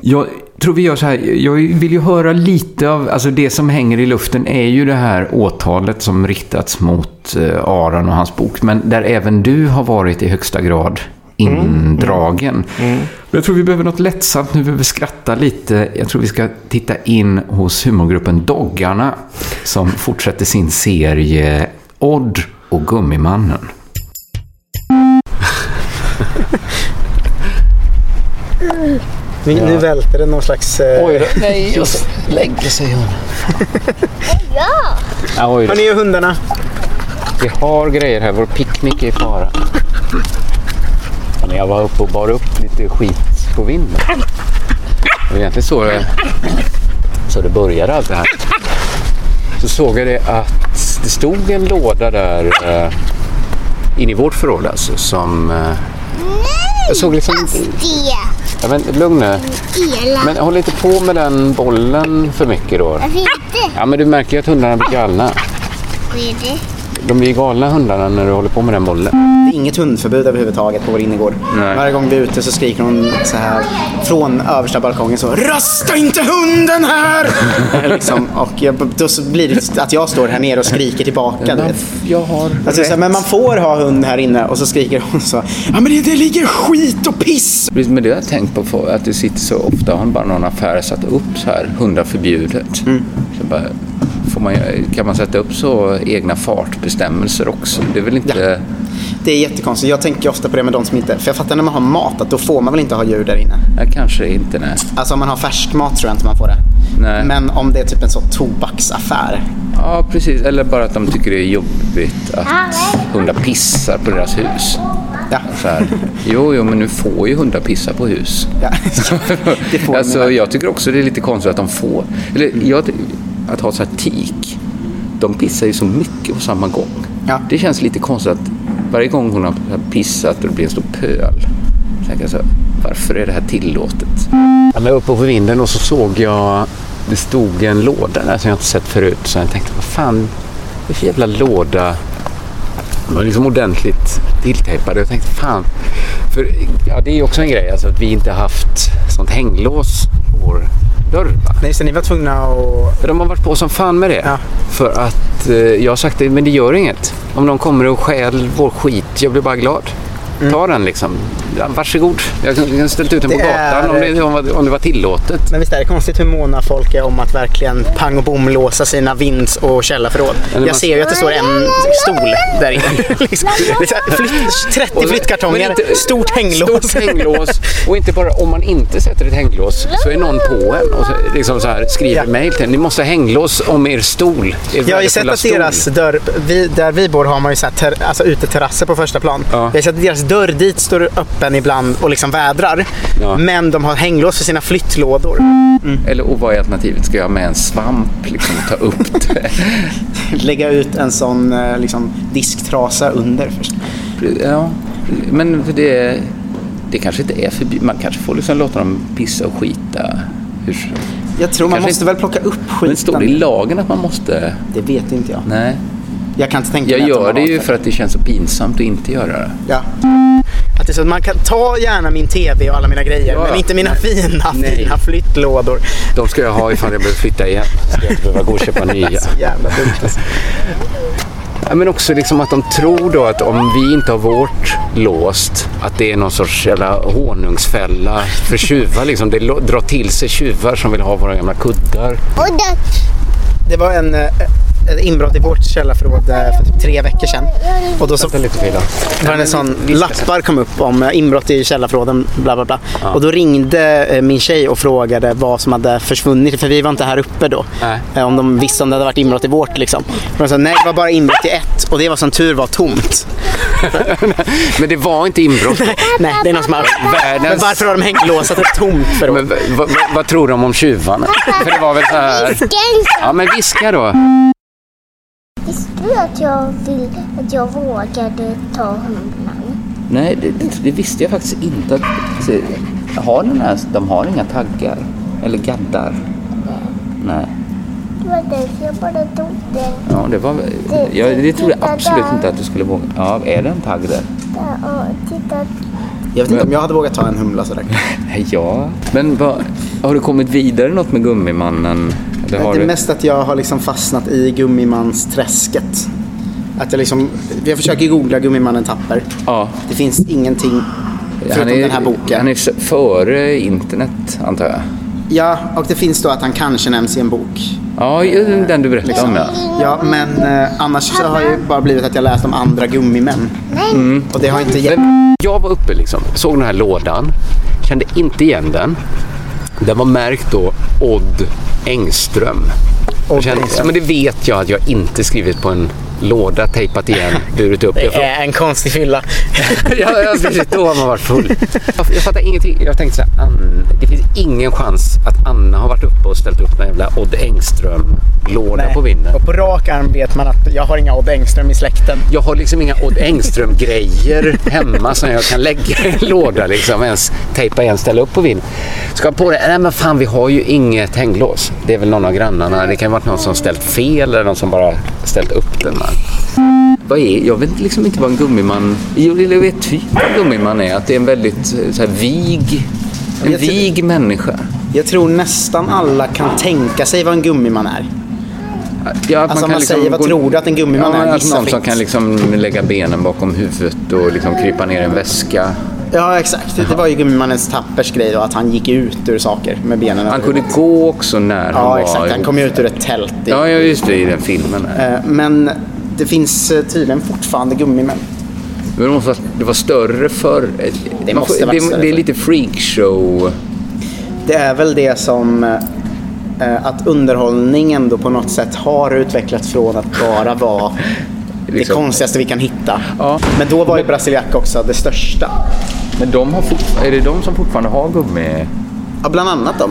Jag tror vi gör så här, jag vill ju höra lite av, alltså det som hänger i luften är ju det här åtalet som riktats mot eh, Aron och hans bok. Men där även du har varit i högsta grad indragen. Men Jag tror vi behöver något lättsamt nu, vi behöver skratta lite. Jag tror vi ska titta in hos humorgruppen Doggarna som fortsätter sin serie Odd och Gummimannen. Nu, nu välter det någon slags... Eh... Oj då, nej, just lägger sig hon. Ja! Ja, oj då. Hörni hundarna. Vi har grejer här, vår picknick är i fara. När jag var uppe och bar upp lite skit på vinden. Det var egentligen så det, så det började allt det här. Så såg jag det att det stod en låda där eh, inne i vårt förråd alltså som... Eh, jag såg liksom... Ja, men lugn nu. Men håll inte på med den bollen för mycket då. Varför inte? Ja, men du märker ju att hundarna blir galna. Vad är det? De blir galna hundarna när du håller på med den bollen. Det är inget hundförbud överhuvudtaget på vår innergård. Nej. Varje gång vi är ute så skriker hon så här från översta balkongen så Rösta inte hunden här! liksom, och jag, då så blir det att jag står här nere och skriker tillbaka. vet. Jag har Alltså, så här, men man får ha hund här inne och så skriker hon så Ja men det, det ligger skit och piss! Men det har jag tänkt på för att det sitter så ofta, har bara någon affär satt upp så här, hundar förbjudet. Så bara, man, kan man sätta upp så egna fartbestämmelser också? Det är väl inte... Det är jättekonstigt. Jag tänker ofta på det med de som inte... För jag fattar när man har mat att då får man väl inte ha djur där inne. Nej, kanske inte, nej. Alltså om man har färskmat tror jag inte man får det. Nej. Men om det är typ en sån tobaksaffär. Ja, precis. Eller bara att de tycker det är jobbigt att hundar pissar på deras hus. Ja. Så här. Jo, jo, men nu får ju hundar pissa på hus. ja. det får alltså, jag tycker också det är lite konstigt att de får. Eller jag, att ha så här tik. De pissar ju så mycket på samma gång. Ja. Det känns lite konstigt att varje gång hon har pissat och det blir en stor pöl. Så tänker jag så här, varför är det här tillåtet? Jag var uppe på vinden och så såg jag, det stod en låda där som jag inte sett förut. Så jag tänkte, vad fan, vad är för jävla låda? Den var liksom ordentligt tilltejpad. Jag tänkte, fan. För ja, det är ju också en grej, alltså att vi inte haft sånt hänglås på vår dörr. Va? Nej, så ni var tvungna att... De har varit på som fan med det. Ja. För att eh, jag har sagt det, men det gör inget. Om någon kommer och stjäl vår skit, jag blir bara glad. Ta den liksom. Ja, varsågod. Jag kan ställa ut den på Det är- gatan om det, om, om det var tillåtet. Men visst är det konstigt hur måna folk är om att verkligen pang och bom låsa sina vinds och källarförråd. man- Jag ser ju att det står en stol där inne. liksom. Är flytt, 30 Och- flyttkartonger, inte- stort hänglås. Stort hänglås. Och inte bara om man inte sätter ett hänglås så är någon på en och så, liksom så här, skriver Ja. mejl till en. Ni måste ha hänglås om er stol. Er Jag har ju sett att deras dörr, vi, där vi bor har man ju så här ter, alltså uteterrasser på första plan. Ja. Jag har sett att deras dörr dit står öppen ibland och liksom vädrar. Ja. Men de har hänglås för sina flyttlådor. Eller och vad är alternativet? Ska jag med en svamp liksom och ta upp det? Lägga ut en sån eh, liksom, disktrasa under först. Ja, men för det, det kanske inte är förbjudet. Man kanske får liksom låta dem pissa och skita. Hur, Jag tror man Kanske måste inte- väl plocka upp men står det i skiten. lagen att man måste? Det vet inte jag. Nej. Jag kan inte tänka Jag mig de gör det ju för att det känns så pinsamt att inte göra det. Ja. Att det är så att man kan ta gärna min TV och alla mina grejer, Ja, men inte mina fina, Nej. fina flyttlådor. De ska jag ha ifall jag behöver flytta igen. Ska jag inte behöva gå och köpa nya. Så jävla dumt. Alltså. Ja, men också liksom att de tror då att om vi inte har vårt låst, att det är någon sorts jävla honungsfälla för tjuvar. Liksom. Det drar till sig tjuvar som vill ha våra gamla kuddar. Det var en eh, ett inbrott i vårt källarförråd eh, för typ tre veckor sedan. Och då så var det en sån lappar kom upp om eh, inbrott i källarförråden, bla bla bla. Och då ringde eh, min tjej och frågade vad som hade försvunnit, för vi var inte här uppe då. Nej. Om de visste om det hade varit inbrott i vårt liksom. Och de sa nej, det var bara inbrott i ett. Och det var som tur var tomt. Men det var inte inbrott. Nej, det är någon som har... Världens- Men varför har de hänglåsat ett tomt förråd? Men, vad, vad, vad tror de om tjuvarna? För det var väl så här... Ja, men viska då. Du att jag, vill, att jag vågade ta hunden? Nej, det, det, det visste jag faktiskt inte. Att, se, har den här, de har inga taggar? Eller gaddar? Nej. Det var därför jag bara tog den. Ja, det var... Jag, det trodde jag absolut inte att du skulle våga. Ja, är det en tagg där? Titta. Jag vet inte om jag hade vågat ta en humla sådär. Ja. Men vad, har du kommit vidare något med Gummimannen? Har Det är du... mest att jag har liksom fastnat i Gummimansträsket. Att jag liksom, jag försöker googla Gummimannen Tapper. Ja. Det finns ingenting förutom är, den här boken. Han är före internet, antar jag. Ja, och det finns då att han kanske nämns i en bok. Ja, ju den du berättade om, ja. Ja, men eh, annars så har det ju bara blivit att jag läst om andra gummimän. Mm. Och det har inte. Men jag var uppe liksom, såg den här lådan, kände inte igen den. Den var märkt då Odd Engström. Odd Engström. men det vet jag att jag inte skrivit på en låda, tejpat igen, burit upp. Jag, är en konstig fylla. ja, ja, precis, då har man varit full. Jag, jag fattar ingenting. Jag tänkte så här, Ann, det finns ingen chans att Anna har varit uppe och ställt upp en jävla Odd Engström-låda på vinden. Och på rak arm vet man att jag har inga Odd Engström i släkten. Jag har liksom inga Odd Engström-grejer hemma som jag kan lägga i en låda. Liksom, ens tejpa igen, ställa upp på vinden. Ska jag på det? Nej men fan, vi har ju inget hänglås. Det är väl någon av grannarna. Det kan ha varit någon som ställt fel eller någon som bara ställt upp den. Man. Vad är, jag vet liksom inte vad en gummiman... Jo, jag vet typ vad en gummiman är. Att det är en väldigt eh, så här, vig... En Jag tror- vig människa. Jag tror nästan alla kan tänka sig vad en gummiman är. Ja, Alltså, man kan säger, vad tror du att en gummiman ja, är? Att Gissa någon som kan liksom lägga benen bakom huvudet och liksom krypa ner i en väska. Ja, exakt. Det var ju gummimannens tappers grej då, att han gick ut ur saker med benen Han kunde gå också när han Ja, var exakt. Han kom ju ut ur ett tält. i- Ja, ja, just det, i den filmen. Eh, Men det finns eh, tydligen fortfarande gummimän. Men det, måste, det var större förr. Det Man måste det, större det är lite freakshow. Det är väl det som eh, att underhållningen då på något sätt har utvecklats från att bara vara det Liksom. konstigaste vi kan hitta. Ja. Men då var ju brasiliac också det största. Men de har är det de som fortfarande har gummi? Ja, bland annat dem.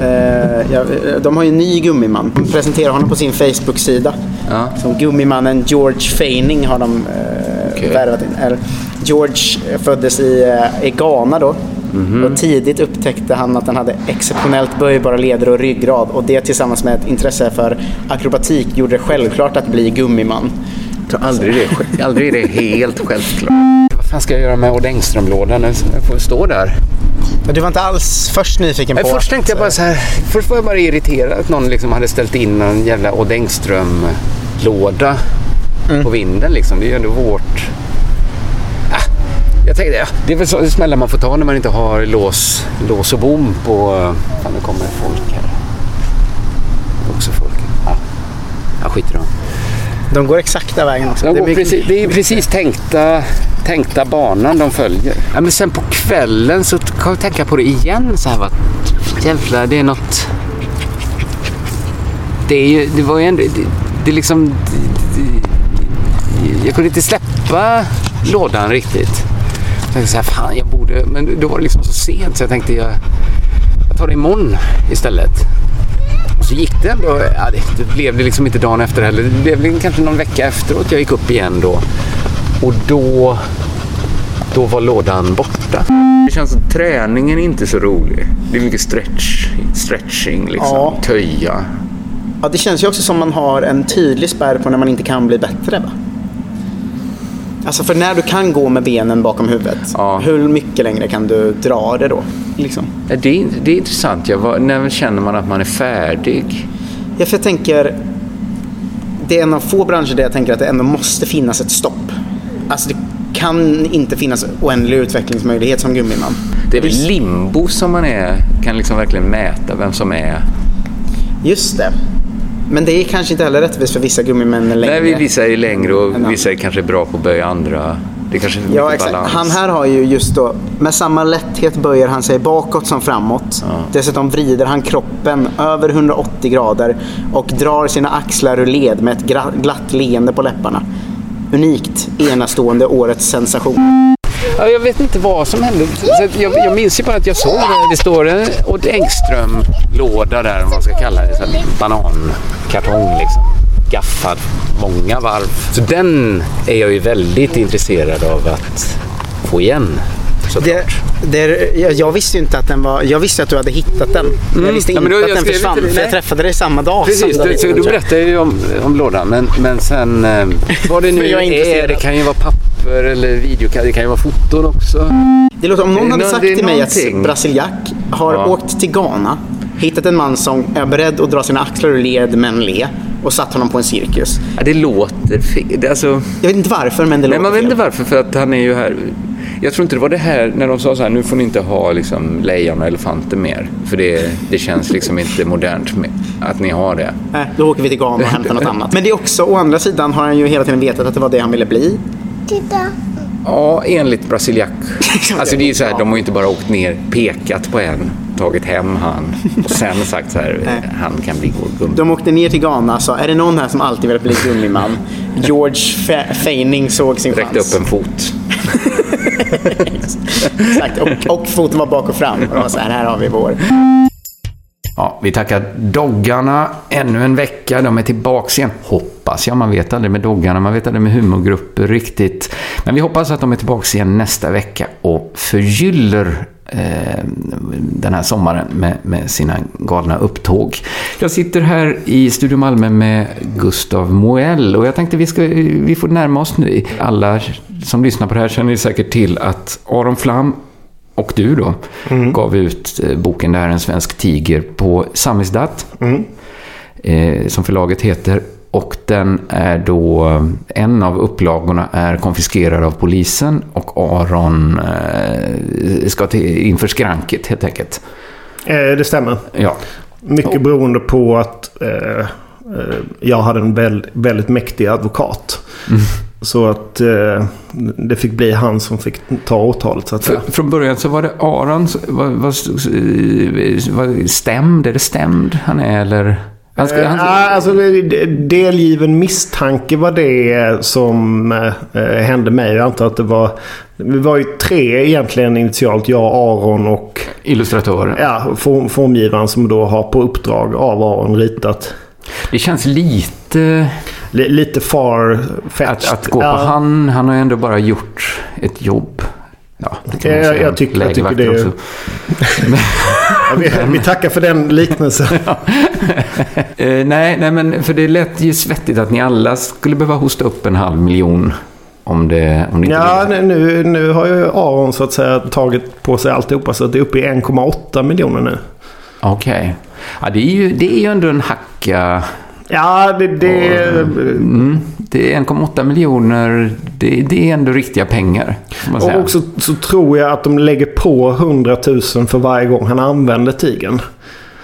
Eh, ja, eh, de har ju en ny gummiman. De presenterar honom på sin Facebook-sida. Ja. Som gummimannen George Feining har de eh, Okej. värvat in. George föddes i, eh, i Ghana då. Mhm. Och tidigt upptäckte han att han hade exceptionellt böjbara leder och ryggrad. Och det tillsammans med ett intresse för akrobatik gjorde det självklart att bli gummiman. Jag tror aldrig det, är- aldrig det är helt självklart. Vad fan ska jag göra med Odd Engström-lådan? Den får stå där. Men du var inte alls först nyfiken på först att, tänkte jag bara så här. Först var jag bara irriterad att någon liksom hade ställt in en jävla Odd Engström-låda på vinden. Liksom. Det är ju ändå vårt... Ah, jag tänkte, ja, det är väl så smällar man får ta när man inte har lås, lås och bom på... Fan, nu kommer folk här. Det är också folk. Ja, ja skit i dem. De går exakta vägen också. De Det är mycket- precis, det är precis tänkta, tänkta banan de följer. Ja, men sen på kvällen så kan jag tänka på det igen. Så här, va? Jävlar, det är något... Det, är ju, det var ju ändå... Det, det är liksom... Det, det, jag kunde inte släppa lådan riktigt. Jag tänkte så här, fan jag borde... Men då var det liksom så sent så jag tänkte jag, jag tar det imorgon istället. Och så gick det ändå, ja, det, blev det liksom inte dagen efter heller. Det blev väl kanske någon vecka efteråt jag gick upp igen då. Och då, då var lådan borta. Det känns som träningen är inte så rolig. Det är mycket stretch, stretching liksom, Ja. töja. Ja, det känns ju också som man har en tydlig spärr på när man inte kan bli bättre. Va? Alltså för när du kan gå med benen bakom huvudet, Ja. hur mycket längre kan du dra det då? Liksom? Det är, det är intressant. Var, när känner man att man är färdig? Ja, för jag tänker, det är en av få branscher där jag tänker att det ändå måste finnas ett stopp. Alltså det kan inte finnas oändlig utvecklingsmöjlighet som gummiman. Det är väl limbo som man är, kan liksom verkligen mäta vem som är. Just det. Men det är kanske inte heller rättvist för vissa gummimän längre. Nej, vi- vissa är längre och vissa är kanske bra på att böja andra. Det är kanske är Ja, exakt. balans. Han här har ju just då, med samma lätthet böjer han sig bakåt som framåt. Dessutom vrider han kroppen över 180 grader och drar sina axlar ur led med ett glatt leende på läpparna. Unikt, enastående, årets sensation. Ja, jag vet inte vad som hände. Jag, jag minns ju bara att jag såg det. Det står en Odd Engström-låda där, vad man ska kalla det. Så banankartong liksom. Gaffad många varv. Så den är jag ju väldigt intresserad av att få igen. Det, det, jag, visste ju inte att den var... Jag visste att du hade hittat den. Jag visste Mm. Ja, inte men då- att den försvann. För jag träffade dig samma dag. Precis, du, så du berättade ju om, om lådan. Men, men sen eh, vad det nu är det kan ju vara papper eller video, det kan ju vara foton också. Det låter, om någon hade sagt till mig att. Brasiliak har Ja. åkt till Ghana, hittat en man som är beredd att dra sina axlar ur led men le och satt honom på en cirkus. Ja, det låter fel. Alltså, Jag vet inte varför men det nej, låter man vet fel. inte varför, för att han är ju här. Jag tror inte det var det här när de sa så här, nu får ni inte ha liksom, lejon och elefanter mer. För det, det känns liksom inte modernt med, att ni har det. Nej, då åker vi till Ghana och hämtar något annat. Men det är också, å andra sidan har han ju hela tiden vetat att det var det han ville bli. Titta. Ja, enligt Brasiliak. Alltså det är ju så här, de har ju inte bara åkt ner, pekat på en, tagit hem han och sen sagt så här, han kan bli vår gummi. De åkte ner till Ghana och sa, är det någon här som alltid velat bli gummiman? George Fe- Feining såg sin Räckte chans. upp en fot. Exakt, och, och foten var bak och fram. Och de var så här, här har vi vår. Ja, vi tackar doggarna ännu en vecka. De är tillbaks igen. Hoppas jag. Man vet aldrig med doggarna. Man vet aldrig med humorgrupper riktigt. Men vi hoppas att de är tillbaks igen nästa vecka och förgyller eh, den här sommaren med, med sina galna upptåg. Jag sitter här i Studio Malmö med Gustav Moell och jag tänkte vi, ska, vi får närma oss nu. Alla som lyssnar på det här känner säkert till att Aron Flam och du då gav ut eh, boken Det här är en svensk tiger på Samisdat. Eh, som förlaget heter. Och den är då, eh, en av upplagorna är konfiskerad av polisen och Aron eh, ska till, inför skranket helt enkelt. Eh, det stämmer. Ja, Mycket beroende på att eh, jag hade en väl, väldigt mäktig advokat. Så att eh, det fick bli han som fick ta åtalet så att säga. För, från början så var det Aron, var, var, var stämd, är det stämd han är eller? Han ska, Eh, han, ah, alltså, delgiven misstanke var det som eh, hände mig. Jag antar att det var... Vi var ju tre egentligen initialt. Jag, Aron och illustratören. ja, form, formgivaren som då har på uppdrag av Aron ritat Det känns lite... li, lite far Att, att gå på han, han har ju ändå bara gjort ett jobb. Ja, det kan Jag- jag tycker- jag tycker det är-. Ja, vi, tackar för den liknelsen. Eh, nej, nej, men för det lät ju svettigt att ni alla skulle behöva hosta upp en halv miljon om det, om det inte Ja, nu, nu har ju Aron så att säga tagit på sig alltihopa så att det är uppe i 1,8 miljoner nu. Okej. Ja, det är, ju, det är ju ändå en hacka. Ja, det... det Mm, det är 1,8 miljoner. Det, det är ändå riktiga pengar. Och också så tror jag att de lägger på 100 000 för varje gång han använder tigern.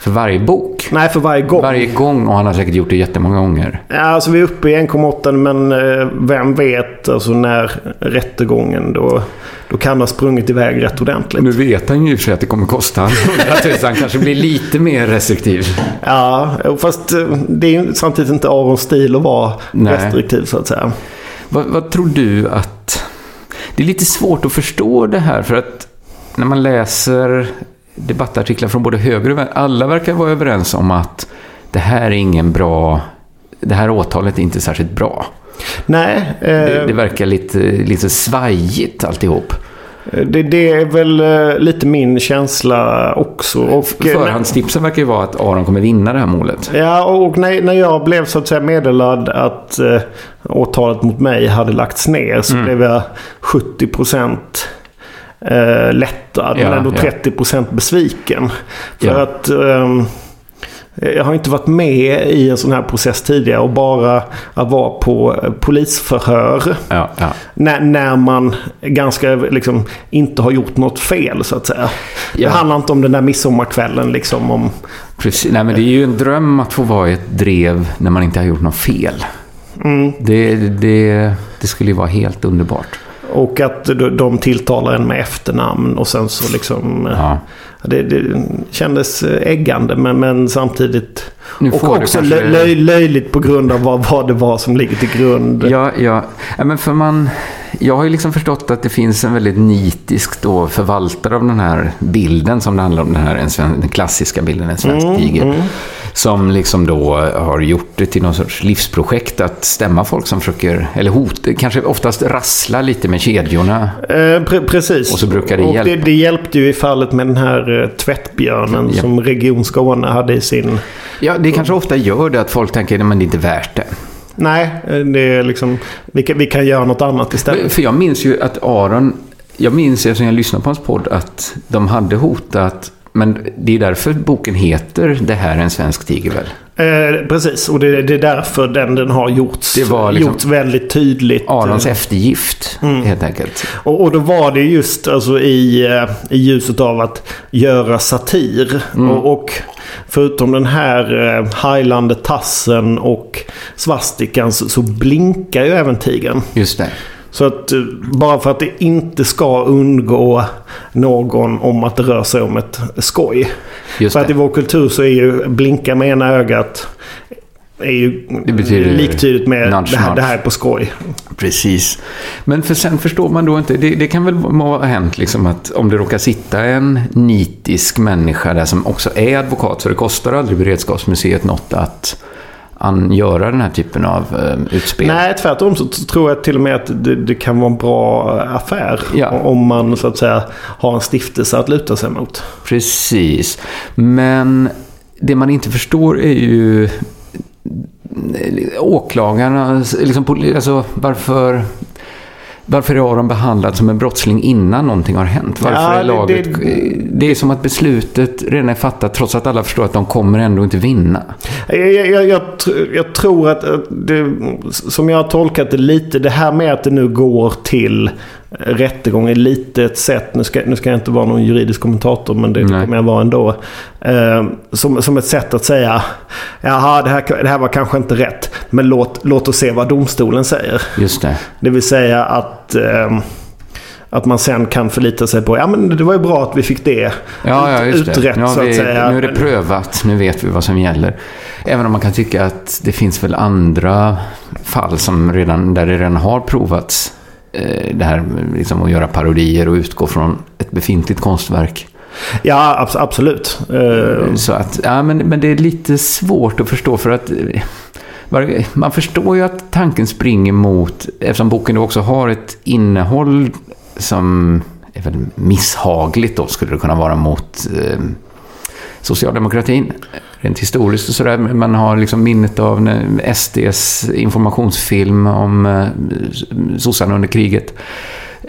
För varje bok. Nej, för varje gång. Varje gång, och han har säkert gjort det jättemånga gånger. Ja, alltså vi är uppe i 1,8 men eh, vem vet alltså när rättegången då, då kan ha sprungit iväg rätt ordentligt. Nu vet han ju i och för sig att det kommer kosta honom 100 000. Han kanske blir lite mer restriktiv. Ja, fast eh, det är samtidigt inte Arons stil att vara Nej. restriktiv så att säga. Vad, vad tror du att... Det är lite svårt att förstå det här för att när man läser debattartiklar från både höger och vänster, alla verkar vara överens om att det här är ingen bra... Det här åtalet är inte särskilt bra. Nej, eh, Det, det verkar lite, lite svajigt alltihop. det, det är väl eh, lite min känsla också. Och, eh, Förhandstipsen verkar ju vara att Aron kommer vinna det här målet. Ja, och när, när jag blev så att säga meddelad att eh, åtalet mot mig hade lagts ner så blev jag 70 procent eh, lättad Ja, men ändå ja. 30 procent besviken. För Ja. att ehm, jag har inte varit med i en sån här process tidigare och bara att vara på eh, polisförhör Ja, ja. när, när man ganska liksom inte har gjort något fel så att säga. Ja. Det handlar inte om den där midsommarkvällen liksom om Precis. Nej, men det är ju en dröm att få vara i ett drev när man inte har gjort något fel. Mm. Det, det, det skulle ju vara helt underbart. Och att de- tilltalar en med efternamn och sen så liksom... eh, Ja. Det, det kändes äggande men, men samtidigt... Och också kanske- lö, löj, löjligt på grund av vad, vad det var som ligger till grund. Ja, ja. ja men för man, jag har ju liksom förstått att det finns en väldigt nitisk då förvaltare av den här bilden som det handlar om, den här den klassiska bilden, en svensk Mm, tiger. Som liksom då har gjort det till någon sorts livsprojekt att stämma folk som försöker, eller hota, kanske oftast rassla lite med kedjorna. Eh, pre- precis. Och så brukar det och hjälpa. Det, det hjälpte ju i fallet med den här eh, tvättbjörnen Ja. som Region Skåne hade i sin... Ja, det kanske ofta gör det att folk tänker att det är inte värt det. Nej, eh, det är liksom... Vi kan, vi kan göra något annat istället. För jag minns ju att Aron, jag minns eftersom jag lyssnade på hans podd att de hade hotat, men det är därför boken heter Det här är en svensk tiger väl? Eh, precis, och det, det är därför den, den har gjorts, Det var liksom- gjorts väldigt tydligt. Arons Eh, eftergift, helt enkelt. Och, och då var det just alltså i, eh, i ljuset av att göra satir. Mm. Och, och förutom den här eh, hajlande tassen och svastikan så, så blinkar ju även tigern. Just det. Så att eh, bara för att det inte ska undgå någon om att det rör sig om ett skoj. Just för att i det. vår kultur så är ju blinka med ena ögat är ju Det liktydigt med nudge, det här, nudge. det här är på skoj. Precis. Men för sen förstår man då inte, det, det kan väl ha hänt liksom att om det råkar sitta en nitisk människa där som också är advokat, så det kostar aldrig Beredskapsmuseet något att an, göra den här typen av eh, utspel. Nej, tvärtom så tror jag till och med att det, det kan vara en bra affär. Ja. Om man så att säga har en stiftelse att luta sig mot. Precis. Men det man inte förstår är ju åklagarna, liksom, alltså varför... Varför är Aron behandlad som en brottsling innan någonting har hänt? Varför Ja, är laget... det- Det, är som att beslutet redan är fattat trots att alla förstår att de kommer ändå inte vinna. Jag, jag, jag, jag, tr- jag tror att att det, som jag har tolkat det lite, det här med att det nu går till rättegång är lite ett sätt, nu ska, nu ska jag inte vara någon juridisk kommentator men det Nej. kommer jag vara ändå. Eh, som, som ett sätt att säga, jaha det här, det här var kanske inte rätt, men låt, låt oss se vad domstolen säger. Just det. Det vill säga att, ehm, att man sen kan förlita sig på, ja men det var ju bra att vi fick det Ja, ja, just det. utrett Ja, så vi, att säga. Nu är det prövat, nu vet vi vad som gäller. Även om man kan tycka att det finns väl andra fall som redan, där det redan har provats. Eh, Det här liksom att göra parodier och utgå från ett befintligt konstverk. Ja, abs- absolut. Eh, Så att, ja, men, men det är lite svårt att förstå för att eh, man förstår ju att tanken springer mot, eftersom boken också har ett innehåll som är väl misshagligt då, skulle det kunna vara mot eh, socialdemokratin. Rent historiskt och sådär. Man har liksom minnet av SDs informationsfilm om eh, sossarna under kriget.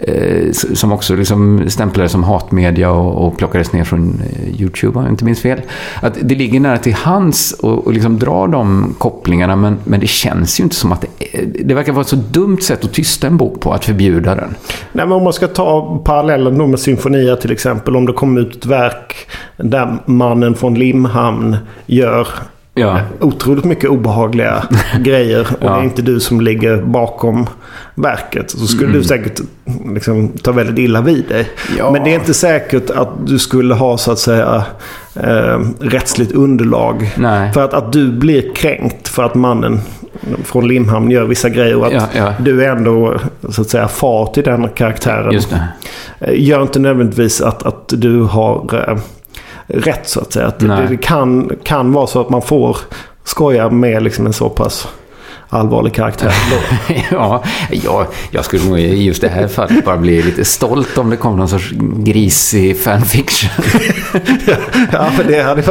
Eh, som också liksom stämplades som hatmedia och, och plockades ner från eh, YouTube, om jag inte minns fel. Att det ligger nära till hands och, och liksom dra de kopplingarna, men, men det känns ju inte som att det, är- det verkar vara ett så dumt sätt att tysta en bok på, att förbjuda den. Nej, men om man ska ta parallellen då med symfonia till exempel. Om det kommer ut ett verk där mannen från Limhamn gör Ja. otroligt mycket obehagliga grejer. Och Ja. det är inte du som ligger bakom verket. Så skulle Mm. du säkert liksom, ta väldigt illa vid dig. Ja. Men det är inte säkert att du skulle ha så att säga eh, rättsligt underlag. Nej. För att, att du blir kränkt för att mannen från Limhamn gör vissa grejer. Och att Ja, ja. du är ändå så att säga far till den karaktären. Just det. Eh, Gör inte nödvändigtvis att, att du har eh, rätt så att säga. Att det, det kan, kan vara så att man får skoja med liksom en så pass allvarlig karaktär. Ja, jag, jag skulle nog i just det här fallet bara bli lite stolt om det kom någon sorts grisig fanfiction. ja, för det hade,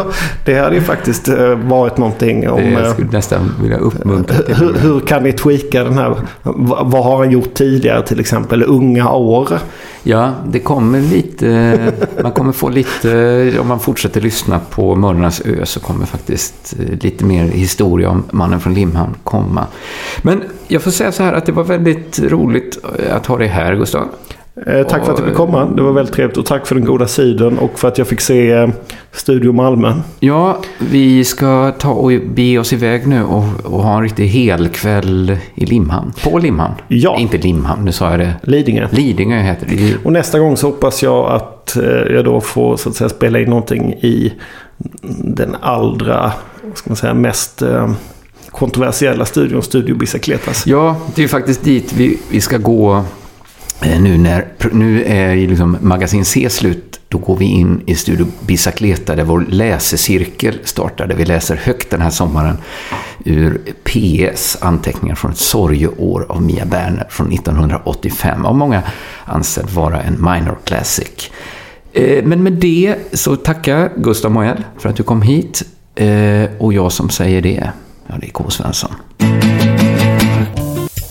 det hade ju faktiskt eh, varit någonting om... Eh, skulle nästan vilja uppmuntra till. hur, hur kan ni tweaka den här? Vad, vad har han gjort tidigare till exempel? Unga år? Ja, det kommer lite, man kommer få lite, om man fortsätter lyssna på Mördarnas ö så kommer faktiskt eh, lite mer historia om mannen från Limhamn komma. Men jag får säga så här att det var väldigt roligt eh, att ha dig här Gustav. Eh, tack för att du fick komma. Det var väldigt trevligt. Och tack för den goda sidan och för att jag fick se eh, Studio Malmö. Ja, vi ska ta och bege oss iväg nu och, och ha en riktig helkväll i Limhamn. På Limhamn. Ja. Inte Limhamn, nu sa jag det. Lidingö. Lidingö heter det. Och nästa gång så hoppas jag att eh, jag då får så att säga spela in någonting i den allra, vad ska man säga, mest eh, kontroversiella studion, Studio Bicicletas. Alltså. Ja, det är ju faktiskt dit vi, vi ska gå eh, nu när nu är liksom Magasin C slut då går vi in i Studio Bicicleta där vår läsecirkel startade. Vi läser högt den här sommaren ur PS, anteckningar från ett sorgeår av Mia Berner från 1985. Av många ansedd vara en minor classic. Eh, men med det så tackar Gustav Moell för att du kom hit. Eh, och jag som säger det, ja det är K. Svensson.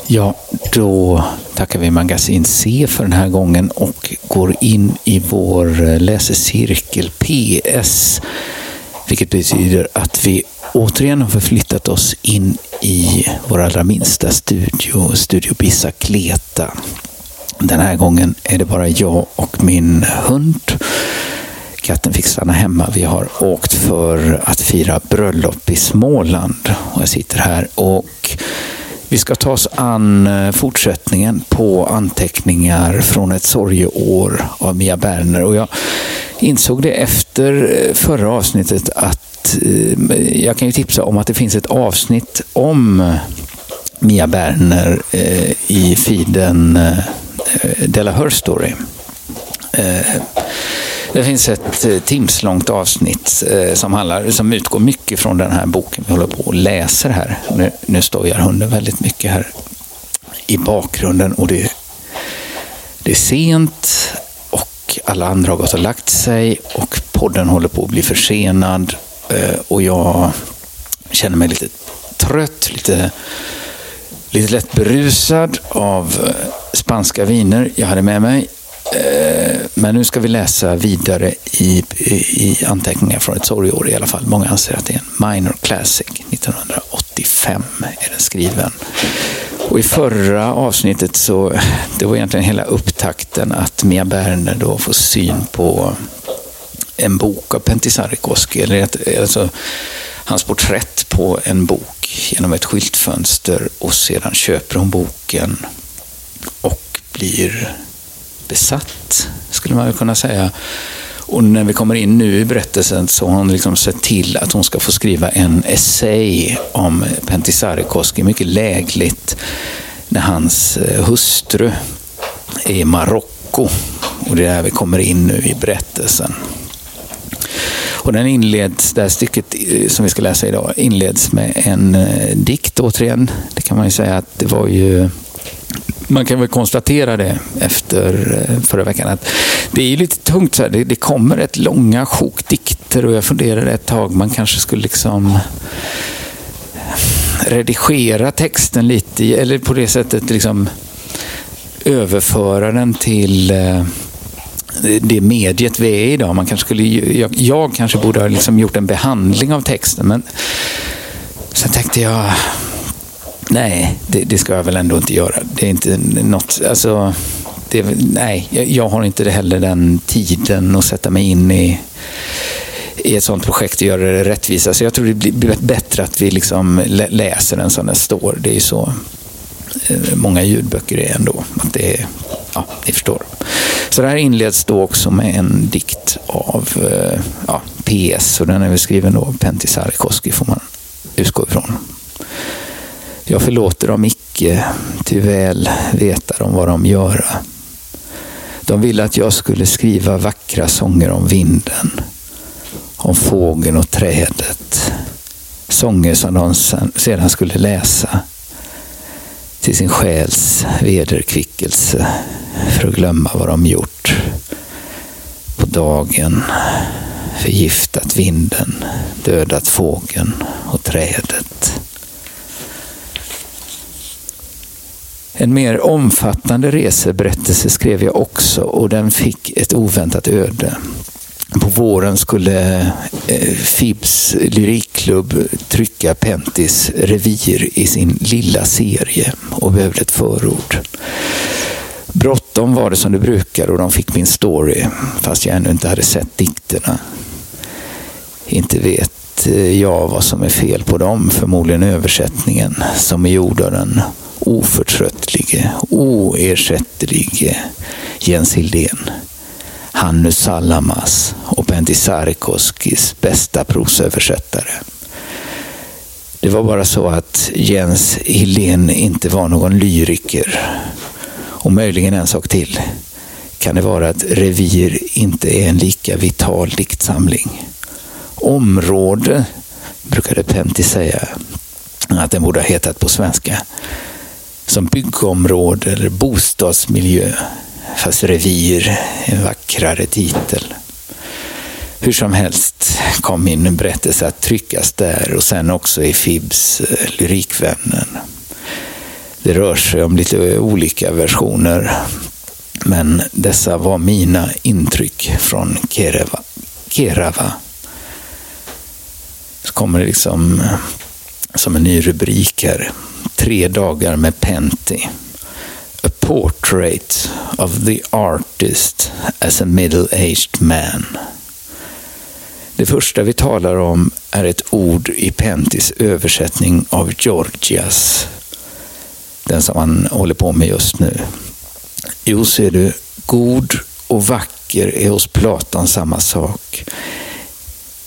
Ja, då tackar vi Magasin C för den här gången och går in i vår eh, läsecirkel PS. Vilket betyder att vi återigen har förflyttat oss in i vår allra minsta studio, Studio Bicicleta. Den här gången är det bara jag och min hund. Katten fick stanna hemma. Vi har åkt för att fira bröllop i Småland. Och jag sitter här och vi ska ta oss an eh, fortsättningen på anteckningar från ett sorgeår av Mia Berner. Och jag insåg det efter eh, förra avsnittet att eh, jag kan ju tipsa om att det finns ett avsnitt om Mia Berner i feeden Della Her Story. Det finns ett eh, timslångt avsnitt eh, som, handlar, som utgår mycket från den här boken vi håller på och läser här. Nu, nu stojar hunden väldigt mycket här i bakgrunden och det, det är sent och alla andra har gått och lagt sig och podden håller på att bli försenad eh, och jag känner mig lite trött, lite, lite lätt berusad av spanska viner jag hade med mig. Eh, men nu ska vi läsa vidare i, i anteckningar från ett sorgeår i alla fall. Många anser att det är en minor classic. 1985 är den skriven. Och i förra avsnittet så, det var egentligen hela upptakten att Mia Berner då får syn på en bok av Pentti Sarrikoski, eller ett, alltså hans porträtt på en bok genom ett skyltfönster och sedan köper hon boken och blir besatt, skulle man kunna säga. Och när vi kommer in nu i berättelsen så har hon liksom sett till att hon ska få skriva en essay om Pentisarikoski, mycket lägligt, när hans eh, hustru är i Marocko. Och det är där vi kommer in nu i berättelsen. Och den inleds, det här stycket eh, som vi ska läsa idag, inleds med en eh, dikt återigen. Det kan man ju säga att det var ju man kan väl konstatera det efter eh, förra veckan att det är lite tungt. Så här. Det, det kommer ett långa sjok dikter och jag funderade ett tag man kanske skulle liksom redigera texten lite eller på det sättet liksom överföra den till eh, det mediet vi är idag. Man kanske skulle, jag, jag kanske borde ha liksom gjort en behandling av texten men sen tänkte jag Nej, det, det, ska jag väl ändå inte göra. Det är inte något, alltså, det, nej, jag har inte heller den tiden att sätta mig in i, i ett sånt projekt och göra det rättvisa. Så jag tror det blir bättre att vi liksom läser den som den står. Det är ju så eh, många ljudböcker är ändå. Att det är, ja, ni förstår. Så det här inleds då också med en dikt av eh, ja, PS och den är väl skriven då av Pentti Sarkoski, får man utgå ifrån. Jag förlåter dem icke, ty väl veta de vad de göra. De ville att jag skulle skriva vackra sånger om vinden, om fågeln och trädet. Sånger som de sedan skulle läsa till sin själs vederkvickelse för att glömma vad de gjort. På dagen förgiftat vinden, dödat fågeln och trädet. En mer omfattande reseberättelse skrev jag också och den fick ett oväntat öde. På våren skulle eh, Fibs lyrikklubb trycka Pentis revir i sin lilla serie och behövde ett förord. Bråttom var det som det brukar och de fick min story fast jag ännu inte hade sett dikterna. Inte vet eh, jag vad som är fel på dem, förmodligen översättningen som är gjord av den oförtröttlige, oersättlige Jens Hildén, Hannu Salamas och Pentti Sarkoskis bästa prosöversättare. Det var bara så att Jens Hildén inte var någon lyriker. Och möjligen en sak till. kan det vara att revir inte är en lika vital diktsamling. Område, brukade Pentti säga att den borde ha hetat på svenska. Som byggområde eller bostadsmiljö. Fast revir är en vackrare titel. Hur som helst kom min berättelse att tryckas där och sen också i Fibs eh, Lyrikvännen. Det rör sig om lite olika versioner, men dessa var mina intryck från Kerava. Kerava. Så kommer det liksom eh, som en ny rubrik här. Tre dagar med Pentti. A portrait of the artist as a middle-aged man. Det första vi talar om är ett ord i Pentis översättning av Georgias. Den som han håller på med just nu. Jo, ser du, god och vacker är hos Platon samma sak.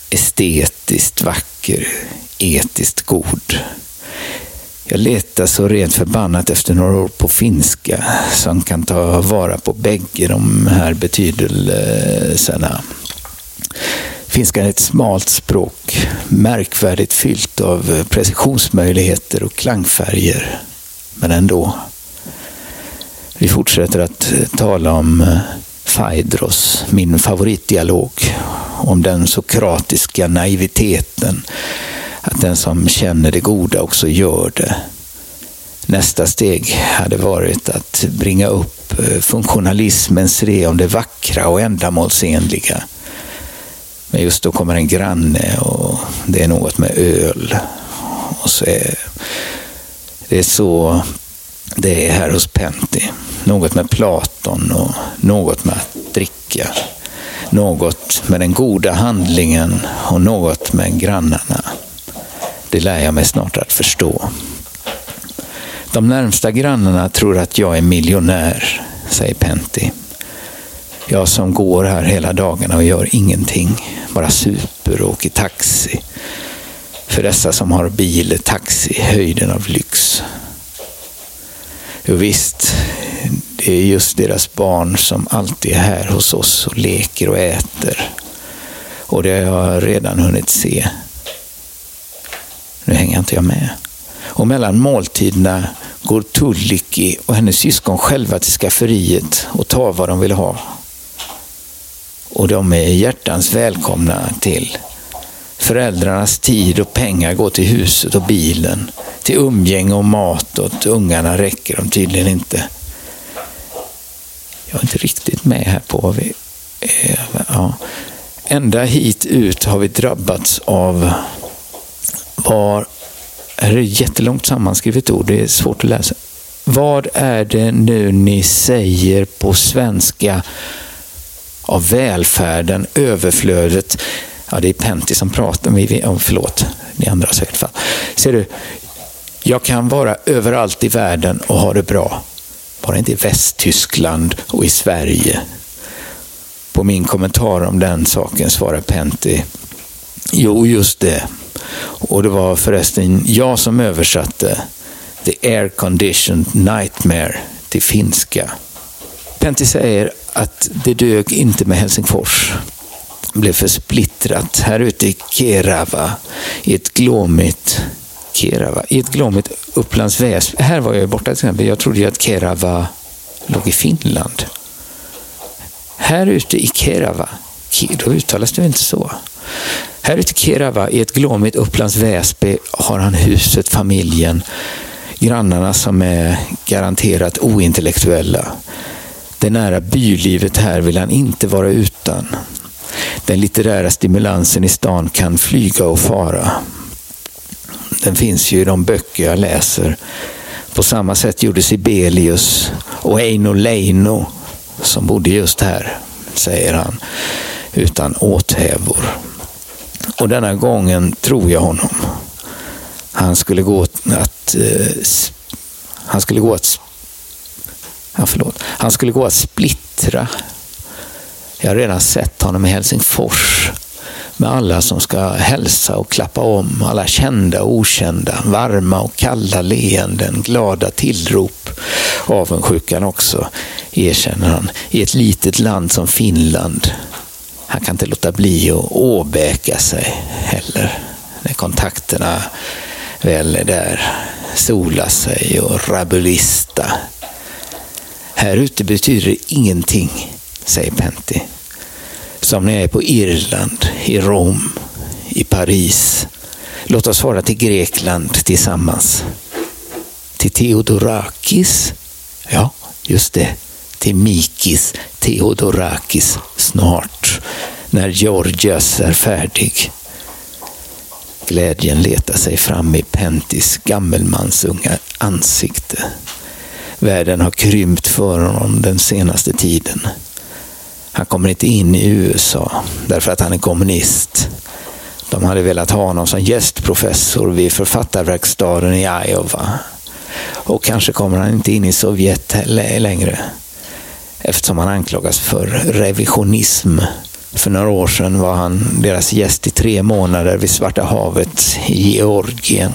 Estetiskt vacker, etiskt god. Jag letar så rent förbannat efter några ord på finska som kan ta vara på bägge de här betydelserna. Finskan är ett smalt språk, märkvärdigt fyllt av precisionsmöjligheter och klangfärger. Men ändå. Vi fortsätter att tala om eh, Phaedros, min favoritdialog, om den sokratiska naiviteten, att den som känner det goda också gör det. Nästa steg hade varit att bringa upp eh, funktionalismens idé om det vackra och ändamålsenliga men just då kommer en granne och det är något med öl. Och så är, det är så det är här hos Pentti. Något med Platon och något med att dricka. Något med den goda handlingen och något med grannarna. Det lär jag mig snart att förstå. De närmsta grannarna tror att jag är miljonär, säger Pentti. Jag som går här hela dagarna och gör ingenting, bara super och åker taxi. För dessa som har bil är taxi höjden av lyx. Jo, visst, det är just deras barn som alltid är här hos oss och leker och äter. Och det har jag redan hunnit se. Nu hänger inte jag med. Och mellan måltiderna går Tulliki och hennes syskon själva till skafferiet och tar vad de vill ha och de är hjärtans välkomna till. Föräldrarnas tid och pengar går till huset och bilen. Till umgänge och mat åt ungarna räcker de tydligen inte. Jag är inte riktigt med här på vad vi... Ja. Ända hit ut har vi drabbats av var... Här är det jättelångt sammanskrivet ord, det är svårt att läsa. Vad är det nu ni säger på svenska av välfärden, överflödet. Ja, det är Pentti som pratar, om, oh, förlåt, ni andra så fall. Ser du, jag kan vara överallt i världen och ha det bra. Bara inte i Västtyskland och i Sverige. På min kommentar om den saken svarar Pentti, jo just det. Och det var förresten jag som översatte The Air Conditioned Nightmare till finska. Pentti säger att det dög inte med Helsingfors. Det blev för splittrat. Här ute i Kerava, i ett glåmigt Kerava, i ett glåmigt Upplands Väsby. Här var jag borta till exempel. Jag trodde ju att Kerava låg i Finland. Här ute i Kerava, då uttalas det inte så. Här ute i Kerava, i ett glåmigt Upplands Väsby, har han huset, familjen, grannarna som är garanterat ointellektuella. Det nära bylivet här vill han inte vara utan. Den litterära stimulansen i stan kan flyga och fara. Den finns ju i de böcker jag läser. På samma sätt gjorde Sibelius och Eino Leino som bodde just här, säger han, utan åthävor. Och denna gången tror jag honom. Han skulle gå att, Eh, han skulle gå att ja, förlåt, han skulle gå att splittra. Jag har redan sett honom i Helsingfors. med alla som ska hälsa och klappa om, alla kända och okända, varma och kalla leenden, glada tillrop, avundsjukan också, erkänner han, i ett litet land som Finland. Han kan inte låta bli att åbäka sig heller, när kontakterna väl är där, sola sig och rabulista. Här ute betyder det ingenting, säger Pentti. Som när jag är på Irland, i Rom, i Paris. Låt oss fara till Grekland tillsammans. Till Theodorakis? Ja, just det. Till Mikis Theodorakis snart, när Georgias är färdig. Glädjen letar sig fram i Pentis gammelmansunga ansikte. Världen har krympt för honom den senaste tiden. Han kommer inte in i USA därför att han är kommunist. De hade velat ha honom som gästprofessor vid författarverkstaden i Iowa. Och kanske kommer han inte in i Sovjet längre eftersom han anklagas för revisionism. För några år sedan var han deras gäst i tre månader vid Svarta havet i Georgien.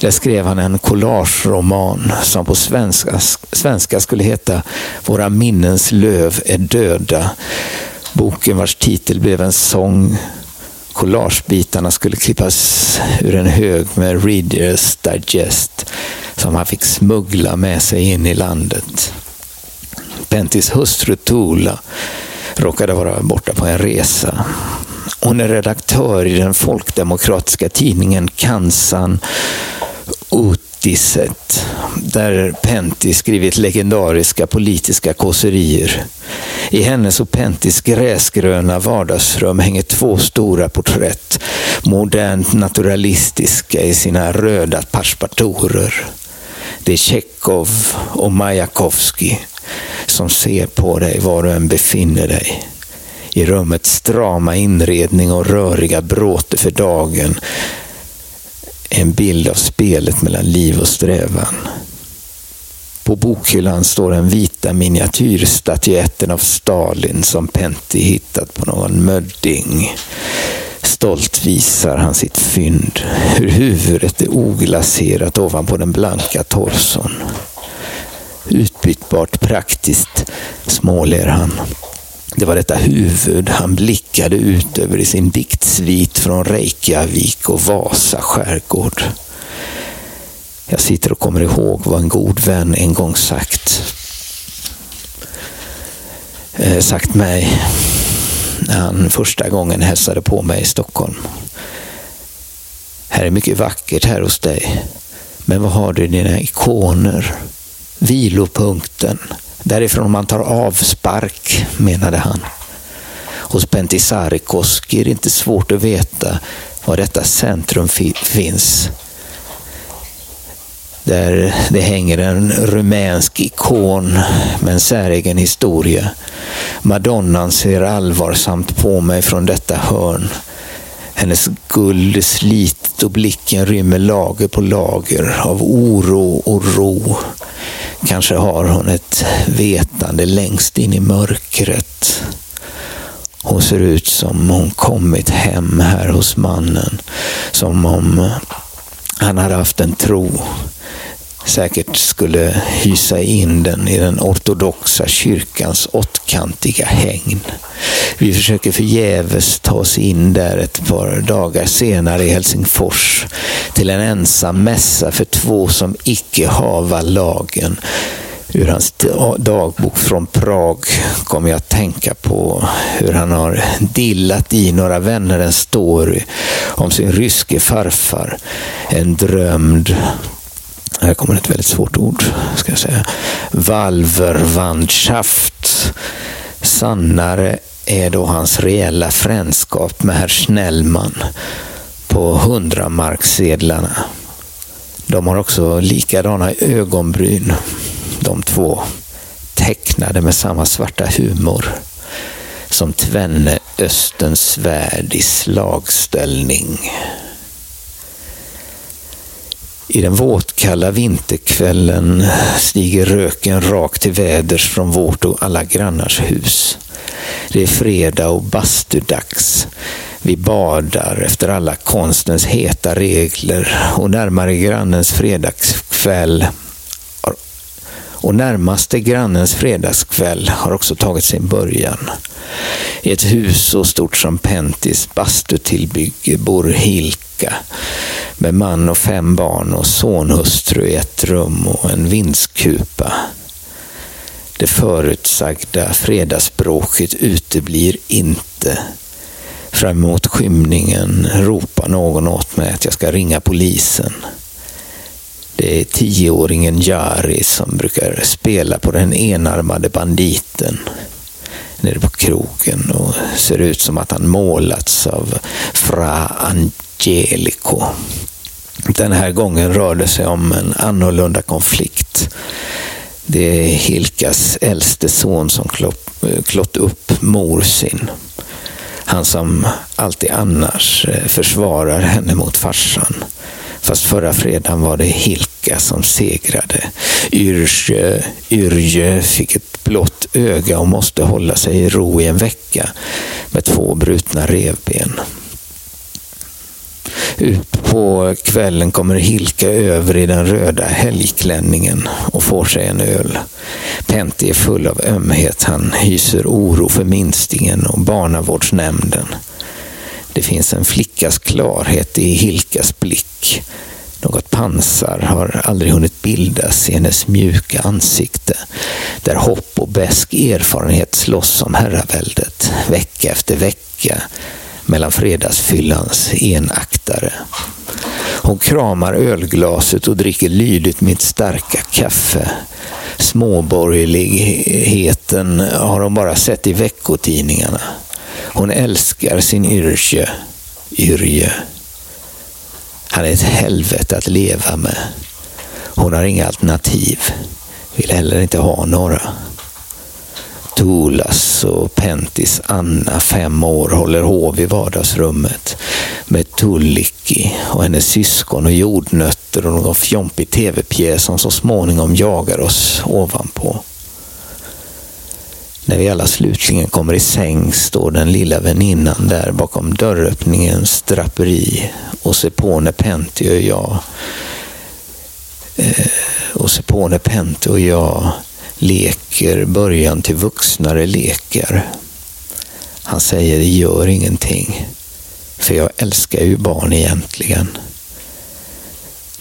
Där skrev han en collageroman som på svenska, svenska skulle heta Våra minnens löv är döda. Boken vars titel blev en sång. Collagebitarna skulle klippas ur en hög med Readers Digest som han fick smuggla med sig in i landet. Pentis hustru Tula råkade vara borta på en resa. Hon är redaktör i den folkdemokratiska tidningen Kansan Utiset, där Pentti skrivit legendariska politiska kåserier. I hennes och Pentis gräsgröna vardagsrum hänger två stora porträtt, modernt naturalistiska i sina röda passepartourer. Det är Tjechov och Majakovskij som ser på dig var du än befinner dig. I rummets strama inredning och röriga bråte för dagen en bild av spelet mellan liv och strävan. På bokhyllan står den vita miniatyrstatyetten av Stalin som Pentti hittat på någon mödding. Stolt visar han sitt fynd, hur huvudet är oglaserat ovanpå den blanka torson. Utbytbart praktiskt, småler han. Det var detta huvud han blickade ut över i sin diktsvit från Reykjavik och Vasa skärgård. Jag sitter och kommer ihåg vad en god vän en gång sagt. Eh, sagt mig när han första gången hälsade på mig i Stockholm. Här är mycket vackert här hos dig. Men vad har du i dina ikoner? Vilopunkten, Därifrån man tar avspark, menade han. Hos Pentisarikoski är det inte svårt att veta var detta centrum finns. Där det hänger en rumänsk ikon med en säregen historia. Madonnan ser allvarsamt på mig från detta hörn. Hennes guld är slitet och blicken rymmer lager på lager av oro och ro. Kanske har hon ett vetande längst in i mörkret. Hon ser ut som hon kommit hem här hos mannen. Som om han hade haft en tro. Säkert skulle hysa in den i den ortodoxa kyrkans åttkantiga hägn. Vi försöker förgäves ta oss in där ett par dagar senare i Helsingfors till en ensam mässa för två som icke hava lagen. Ur hans dagbok från Prag kommer jag att tänka på hur han har dillat i några vänner en story om sin ryske farfar. En drömd här kommer ett väldigt svårt ord, ska jag säga. Valverwandschaft. Sannare är då hans reella frändskap med herr Snellman på hundramarkssedlarna. De har också likadana ögonbryn, de två. Tecknade med samma svarta humor som tvenne Östens svärd i slagställning. I den våtkalla vinterkvällen stiger röken rakt till väders från vårt och alla grannars hus. Det är fredag och bastudags. Vi badar efter alla konstens heta regler och närmare grannens fredagskväll och närmaste grannens fredagskväll har också tagit sin början. I ett hus så stort som Pentis bastutillbygge bor Hilt Hilka med man och fem barn och sonhustru i ett rum och en vindskupa. Det förutsagda fredagsbråket uteblir inte. Fram emot skymningen ropar någon åt mig att jag ska ringa polisen. Det är tioåringen Jari som brukar spela på den enarmade banditen nere på krogen och ser ut som att han målats av Fra Angelico. Den här gången rör det sig om en annorlunda konflikt. Det är Hilkas äldste son som klott eh, upp mor sin. Han som alltid annars eh, försvarar henne mot farsan. Fast förra fredagen var det Hilka som segrade. Yrje, Yrje fick ett blått öga och måste hålla sig i ro i en vecka med två brutna revben. Ut på kvällen kommer Hilka över i den röda helgklänningen och får sig en öl. Pentti är full av ömhet. Han hyser oro för minstingen och barnavårdsnämnden. Det finns en flickas klarhet i Hilkas blick. Något pansar har aldrig hunnit bildas i hennes mjuka ansikte, där hopp och besk erfarenhet slåss om herraväldet, vecka efter vecka, mellan fredagsfyllans enaktare. Hon kramar ölglaset och dricker lydigt mitt starka kaffe. Småborgerligheten har hon bara sett i veckotidningarna. Hon älskar sin Yrje. Yrje. Han är ett helvete att leva med. Hon har inga alternativ. Vill heller inte ha några. Tulas och Pentis Anna, fem år, håller hov i vardagsrummet med Tullikki och hennes syskon och jordnötter och någon fjompig tv-pjäs som så småningom jagar oss ovanpå. När vi alla slutligen kommer i säng står den lilla väninnan där bakom dörröppningens draperi och ser på när Pentti och jag eh, och ser på när Pentti och jag leker början till vuxnare lekar. Han säger det gör ingenting, för jag älskar ju barn egentligen.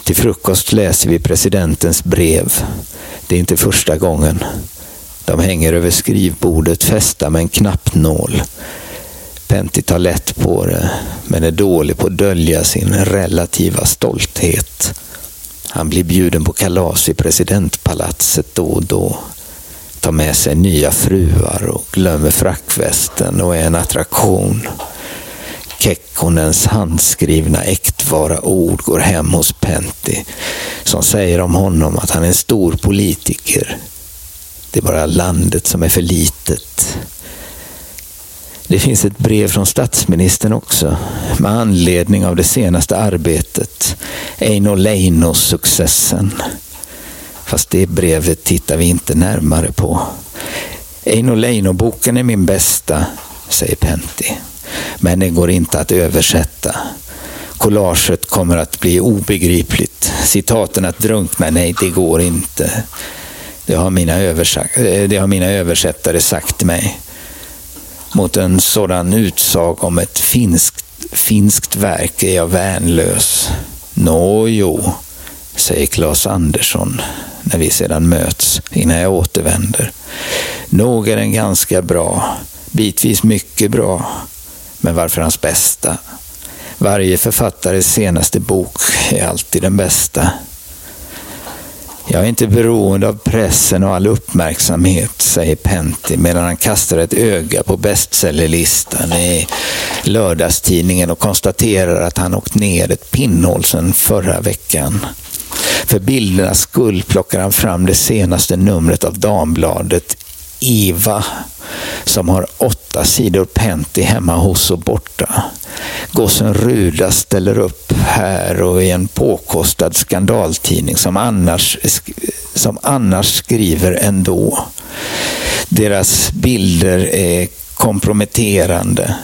Till frukost läser vi presidentens brev. Det är inte första gången. De hänger över skrivbordet fästa med en knappnål. Pentti tar lätt på det, men är dålig på att dölja sin relativa stolthet. Han blir bjuden på kalas i presidentpalatset då och då. Tar med sig nya fruar och glömmer frackvästen och är en attraktion. Kekkonens handskrivna äktvara ord går hem hos Pentti som säger om honom att han är en stor politiker. Det är bara landet som är för litet. Det finns ett brev från statsministern också med anledning av det senaste arbetet, Eino Leino-successen. Fast det brevet tittar vi inte närmare på. Eino Leino-boken är min bästa, säger Pentti. Men den går inte att översätta. Collaget kommer att bli obegripligt. Citaten att drunkna, nej det går inte. Det har mina, eh, det har mina översättare sagt mig mot en sådan utsag om ett finskt, finskt verk är jag värnlös. Nå jo, säger Claes Andersson när vi sedan möts innan jag återvänder. Nog är den ganska bra, bitvis mycket bra, men varför hans bästa? Varje författares senaste bok är alltid den bästa. Jag är inte beroende av pressen och all uppmärksamhet, säger Pentti medan han kastar ett öga på bestsellerlistan i lördagstidningen och konstaterar att han åkt ner ett pinnhål sedan förra veckan. För bildernas skull plockar han fram det senaste numret av Dambladet Eva som har åtta sidor Pentti hemma hos och borta. Gossen Ruda ställer upp här och i en påkostad skandaltidning som annars, som annars skriver ändå. Deras bilder är komprometterande,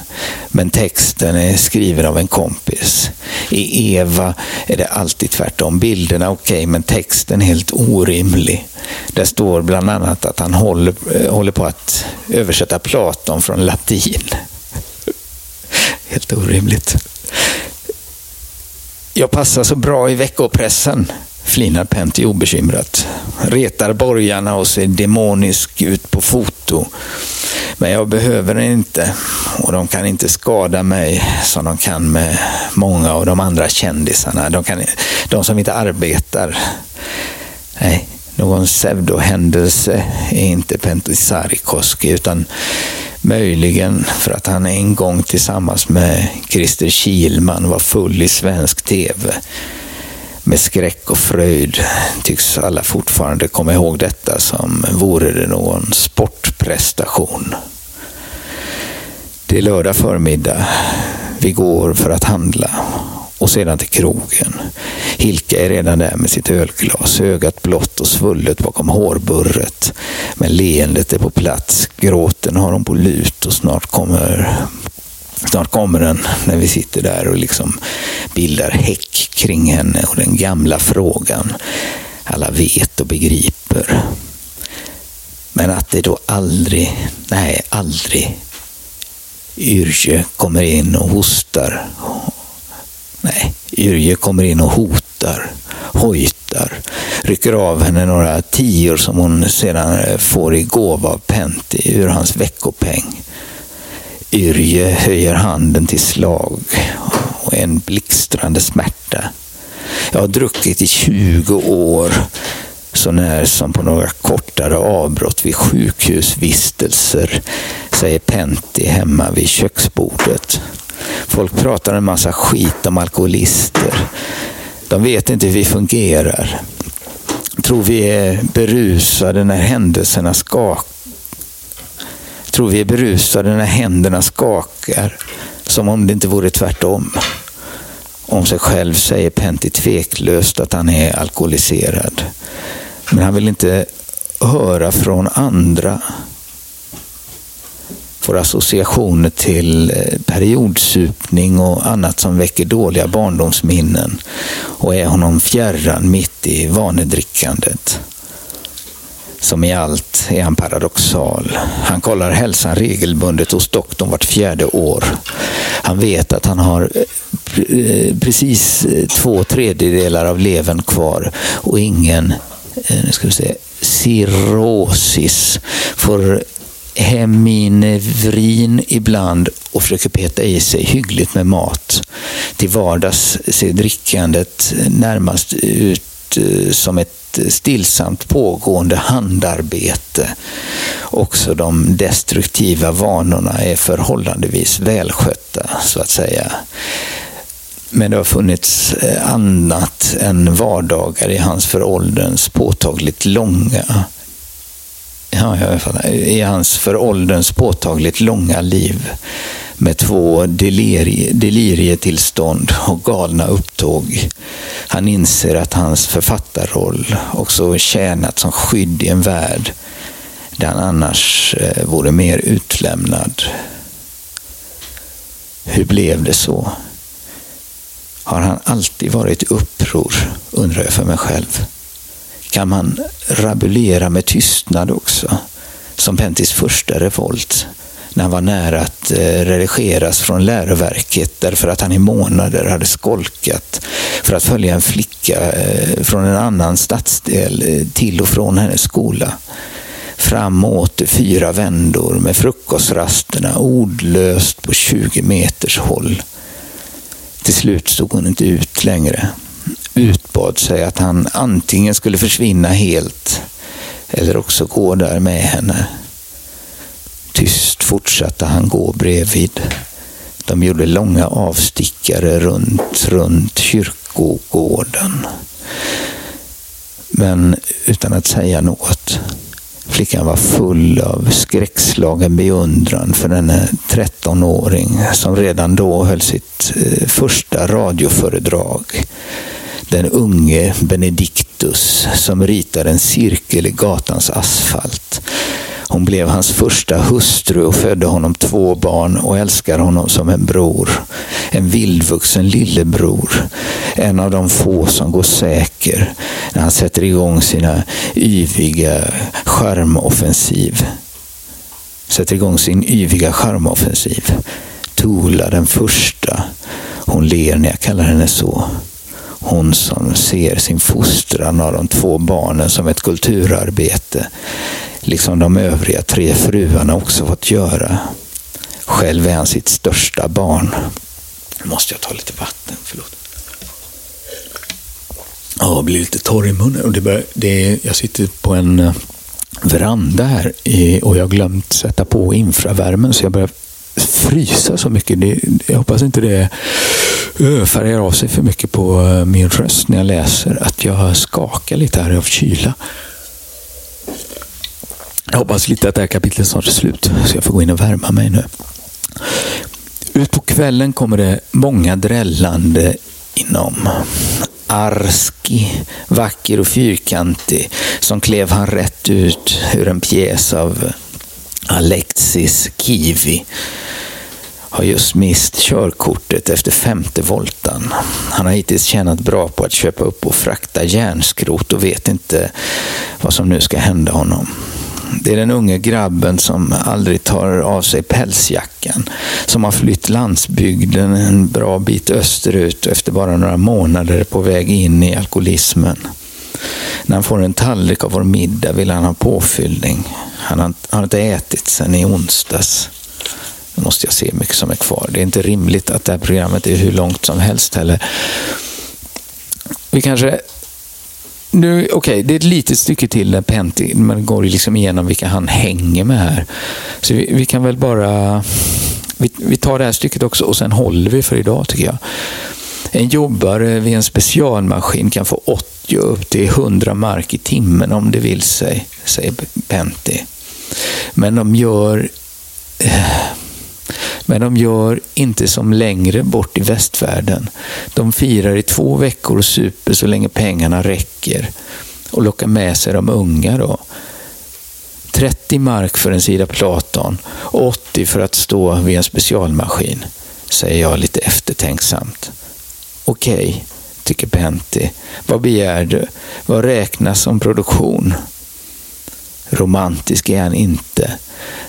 men texten är skriven av en kompis. I Eva är det alltid tvärtom. Bilderna okej, okay, men texten helt orimlig. Där står bland annat att han håller, eh, håller på att översätta Platon från latin. Helt orimligt. Jag passar så bra i veckopressen, flinar Pentti obekymrat. Retar borgarna och ser demonisk ut på foto. Men jag behöver den inte och de kan inte skada mig som de kan med många av de andra kändisarna. De, kan, de som inte arbetar. Nej, någon pseudohändelse är inte Pentti Sarikoski utan möjligen för att han en gång tillsammans med Christer Kilman var full i svensk tv. Med skräck och fröjd tycks alla fortfarande komma ihåg detta som vore det någon sportprestation. Det är lördag förmiddag. Vi går för att handla och sedan till krogen. Hilka är redan där med sitt ölglas, ögat blått och svullet bakom hårburret. Men leendet är på plats, gråten har hon på lut och snart kommer Snart kommer den när vi sitter där och liksom bildar häck kring henne och den gamla frågan. Alla vet och begriper. Men att det då aldrig, nej aldrig, Yrje kommer in och hostar. Nej, Yrje kommer in och hotar, hojtar, rycker av henne några tior som hon sedan får i gåva av Pentti ur hans veckopeng. Yrje höjer handen till slag och en blixtrande smärta. Jag har druckit i 20 år, så när som på några kortare avbrott vid sjukhusvistelser, säger Pentti hemma vid köksbordet. Folk pratar en massa skit om alkoholister. De vet inte hur vi fungerar. Tror vi är berusade när händelserna skakar tror vi är berusade när händerna skakar, som om det inte vore tvärtom. Om sig själv säger Pentti tveklöst att han är alkoholiserad. Men han vill inte höra från andra. Får associationer till eh, periodsupning och annat som väcker dåliga barndomsminnen och är honom fjärran mitt i vanedrickandet. Som i allt är han paradoxal. Han kollar hälsan regelbundet hos doktorn vart fjärde år. Han vet att han har eh, precis eh, två tredjedelar av levern kvar och ingen eh, nu ska vi se, cirrosis. Får heminevrin ibland och försöker peta i sig hyggligt med mat. Till vardags ser drickandet närmast ut Eh, som ett stillsamt pågående handarbete. Också de destruktiva vanorna är förhållandevis välskötta, så att säga. Men det har funnits eh, annat än vardagar i hans för ålderns påtagligt långa ja, i hans för ålderns påtagligt långa liv med två delirie, delirietillstånd och galna upptåg. Han inser att hans författarroll också tjänat som skydd i en värld där han annars eh, vore mer utlämnad. Hur blev det så? Har han alltid varit i uppror, undrar jag för mig själv. Kan man rabulera med tystnad också? Som Pentis första revolt när han var nära att eh, redigeras från läroverket därför att han i månader hade skolkat för att följa en flicka eh, från en annan stadsdel eh, till och från hennes skola. Fram och åter fyra vändor med frukostrasterna ordlöst på 20 meters håll. Till slut stod hon inte ut längre. Utbad sig att han antingen skulle försvinna helt eller också gå där med henne. Tyst fortsatte han gå bredvid. De gjorde långa avstickare runt, runt kyrkogården. Men utan att säga något. Flickan var full av skräckslagen beundran för denne 13-åring som redan då höll sitt eh, första radioföredrag. Den unge Benedictus som ritar en cirkel i gatans asfalt. Hon blev hans första hustru och födde honom två barn och älskar honom som en bror. En vildvuxen lillebror. En av de få som går säker när han sätter igång sina yviga charmoffensiv. Sätter igång sin yviga charmoffensiv. Tola den första. Hon ler när jag kallar henne så. Hon som ser sin fostran av de två barnen som ett kulturarbete liksom de övriga tre fruarna också fått göra. Själv är han sitt största barn. Nu måste jag ta lite vatten, förlåt. Ja, jag blir lite torr i munnen. Det bör, det jag sitter på en eh, veranda här och jag har glömt sätta på infravärmen så jag börjar frysa så mycket. Det, jag hoppas inte det färgar av sig för mycket på eh, min röst när jag läser. Att jag skakar lite här av kyla. Jag hoppas lite att det här kapitlet snart är slut, så jag får gå in och värma mig nu. Ut på kvällen kommer det många drällande inom. Arski, vacker och fyrkantig, som klev han rätt ut ur en pjäs av Alexis Kivi har just mist körkortet efter femte voltan. Han har hittills tjänat bra på att köpa upp och frakta järnskrot och vet inte vad som nu ska hända honom. Det är den unge grabben som aldrig tar av sig pälsjackan, som har flytt landsbygden en bra bit österut och efter bara några månader är på väg in i alkoholismen. När han får en tallrik av vår middag vill han ha påfyllning. Han har, har inte ätit sedan i onsdags. Nu måste jag se hur mycket som är kvar. Det är inte rimligt att det här programmet är hur långt som helst heller. Vi kanske nu, Okej, okay, det är ett litet stycke till där Penti, man går liksom igenom vilka han hänger med här. Så vi, vi kan väl bara... Vi, vi, tar det här stycket också och sen håller vi för idag tycker jag. En jobbare vid en specialmaskin kan få 80 upp till 100 mark i timmen om det vill sig, säger Pentti. Men de gör... Eh, men de gör inte som längre bort i västvärlden. De firar i två veckor och super så länge pengarna räcker och lockar med sig de unga då. 30 mark för en sida Platon och 80 för att stå vid en specialmaskin, säger jag lite eftertänksamt. Okej, okay, tycker Pentti. Vad begär du? Vad räknas som produktion? Romantisk är han inte,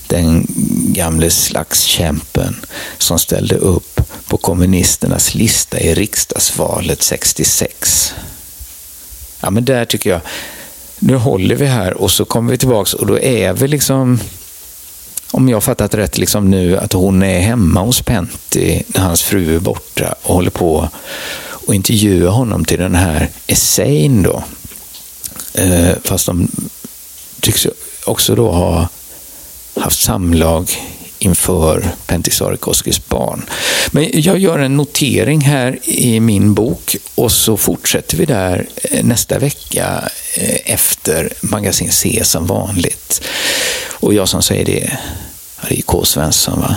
den gamle slagskämpen som ställde upp på kommunisternas lista i riksdagsvalet 66. Ja, men där tycker jag, nu håller vi här och så kommer vi tillbaks och då är vi liksom, om jag fattat rätt liksom nu, att hon är hemma hos Pentti när hans fru är borta och håller på och intervjua honom till den här essayn då. Eh, fast de tycks också då ha haft samlag inför Pentisarikoskis barn. Men jag gör en notering här i min bok och så fortsätter vi där eh, nästa vecka eh, efter Magasin C som vanligt. Och jag som säger det, det är K. Svensson va?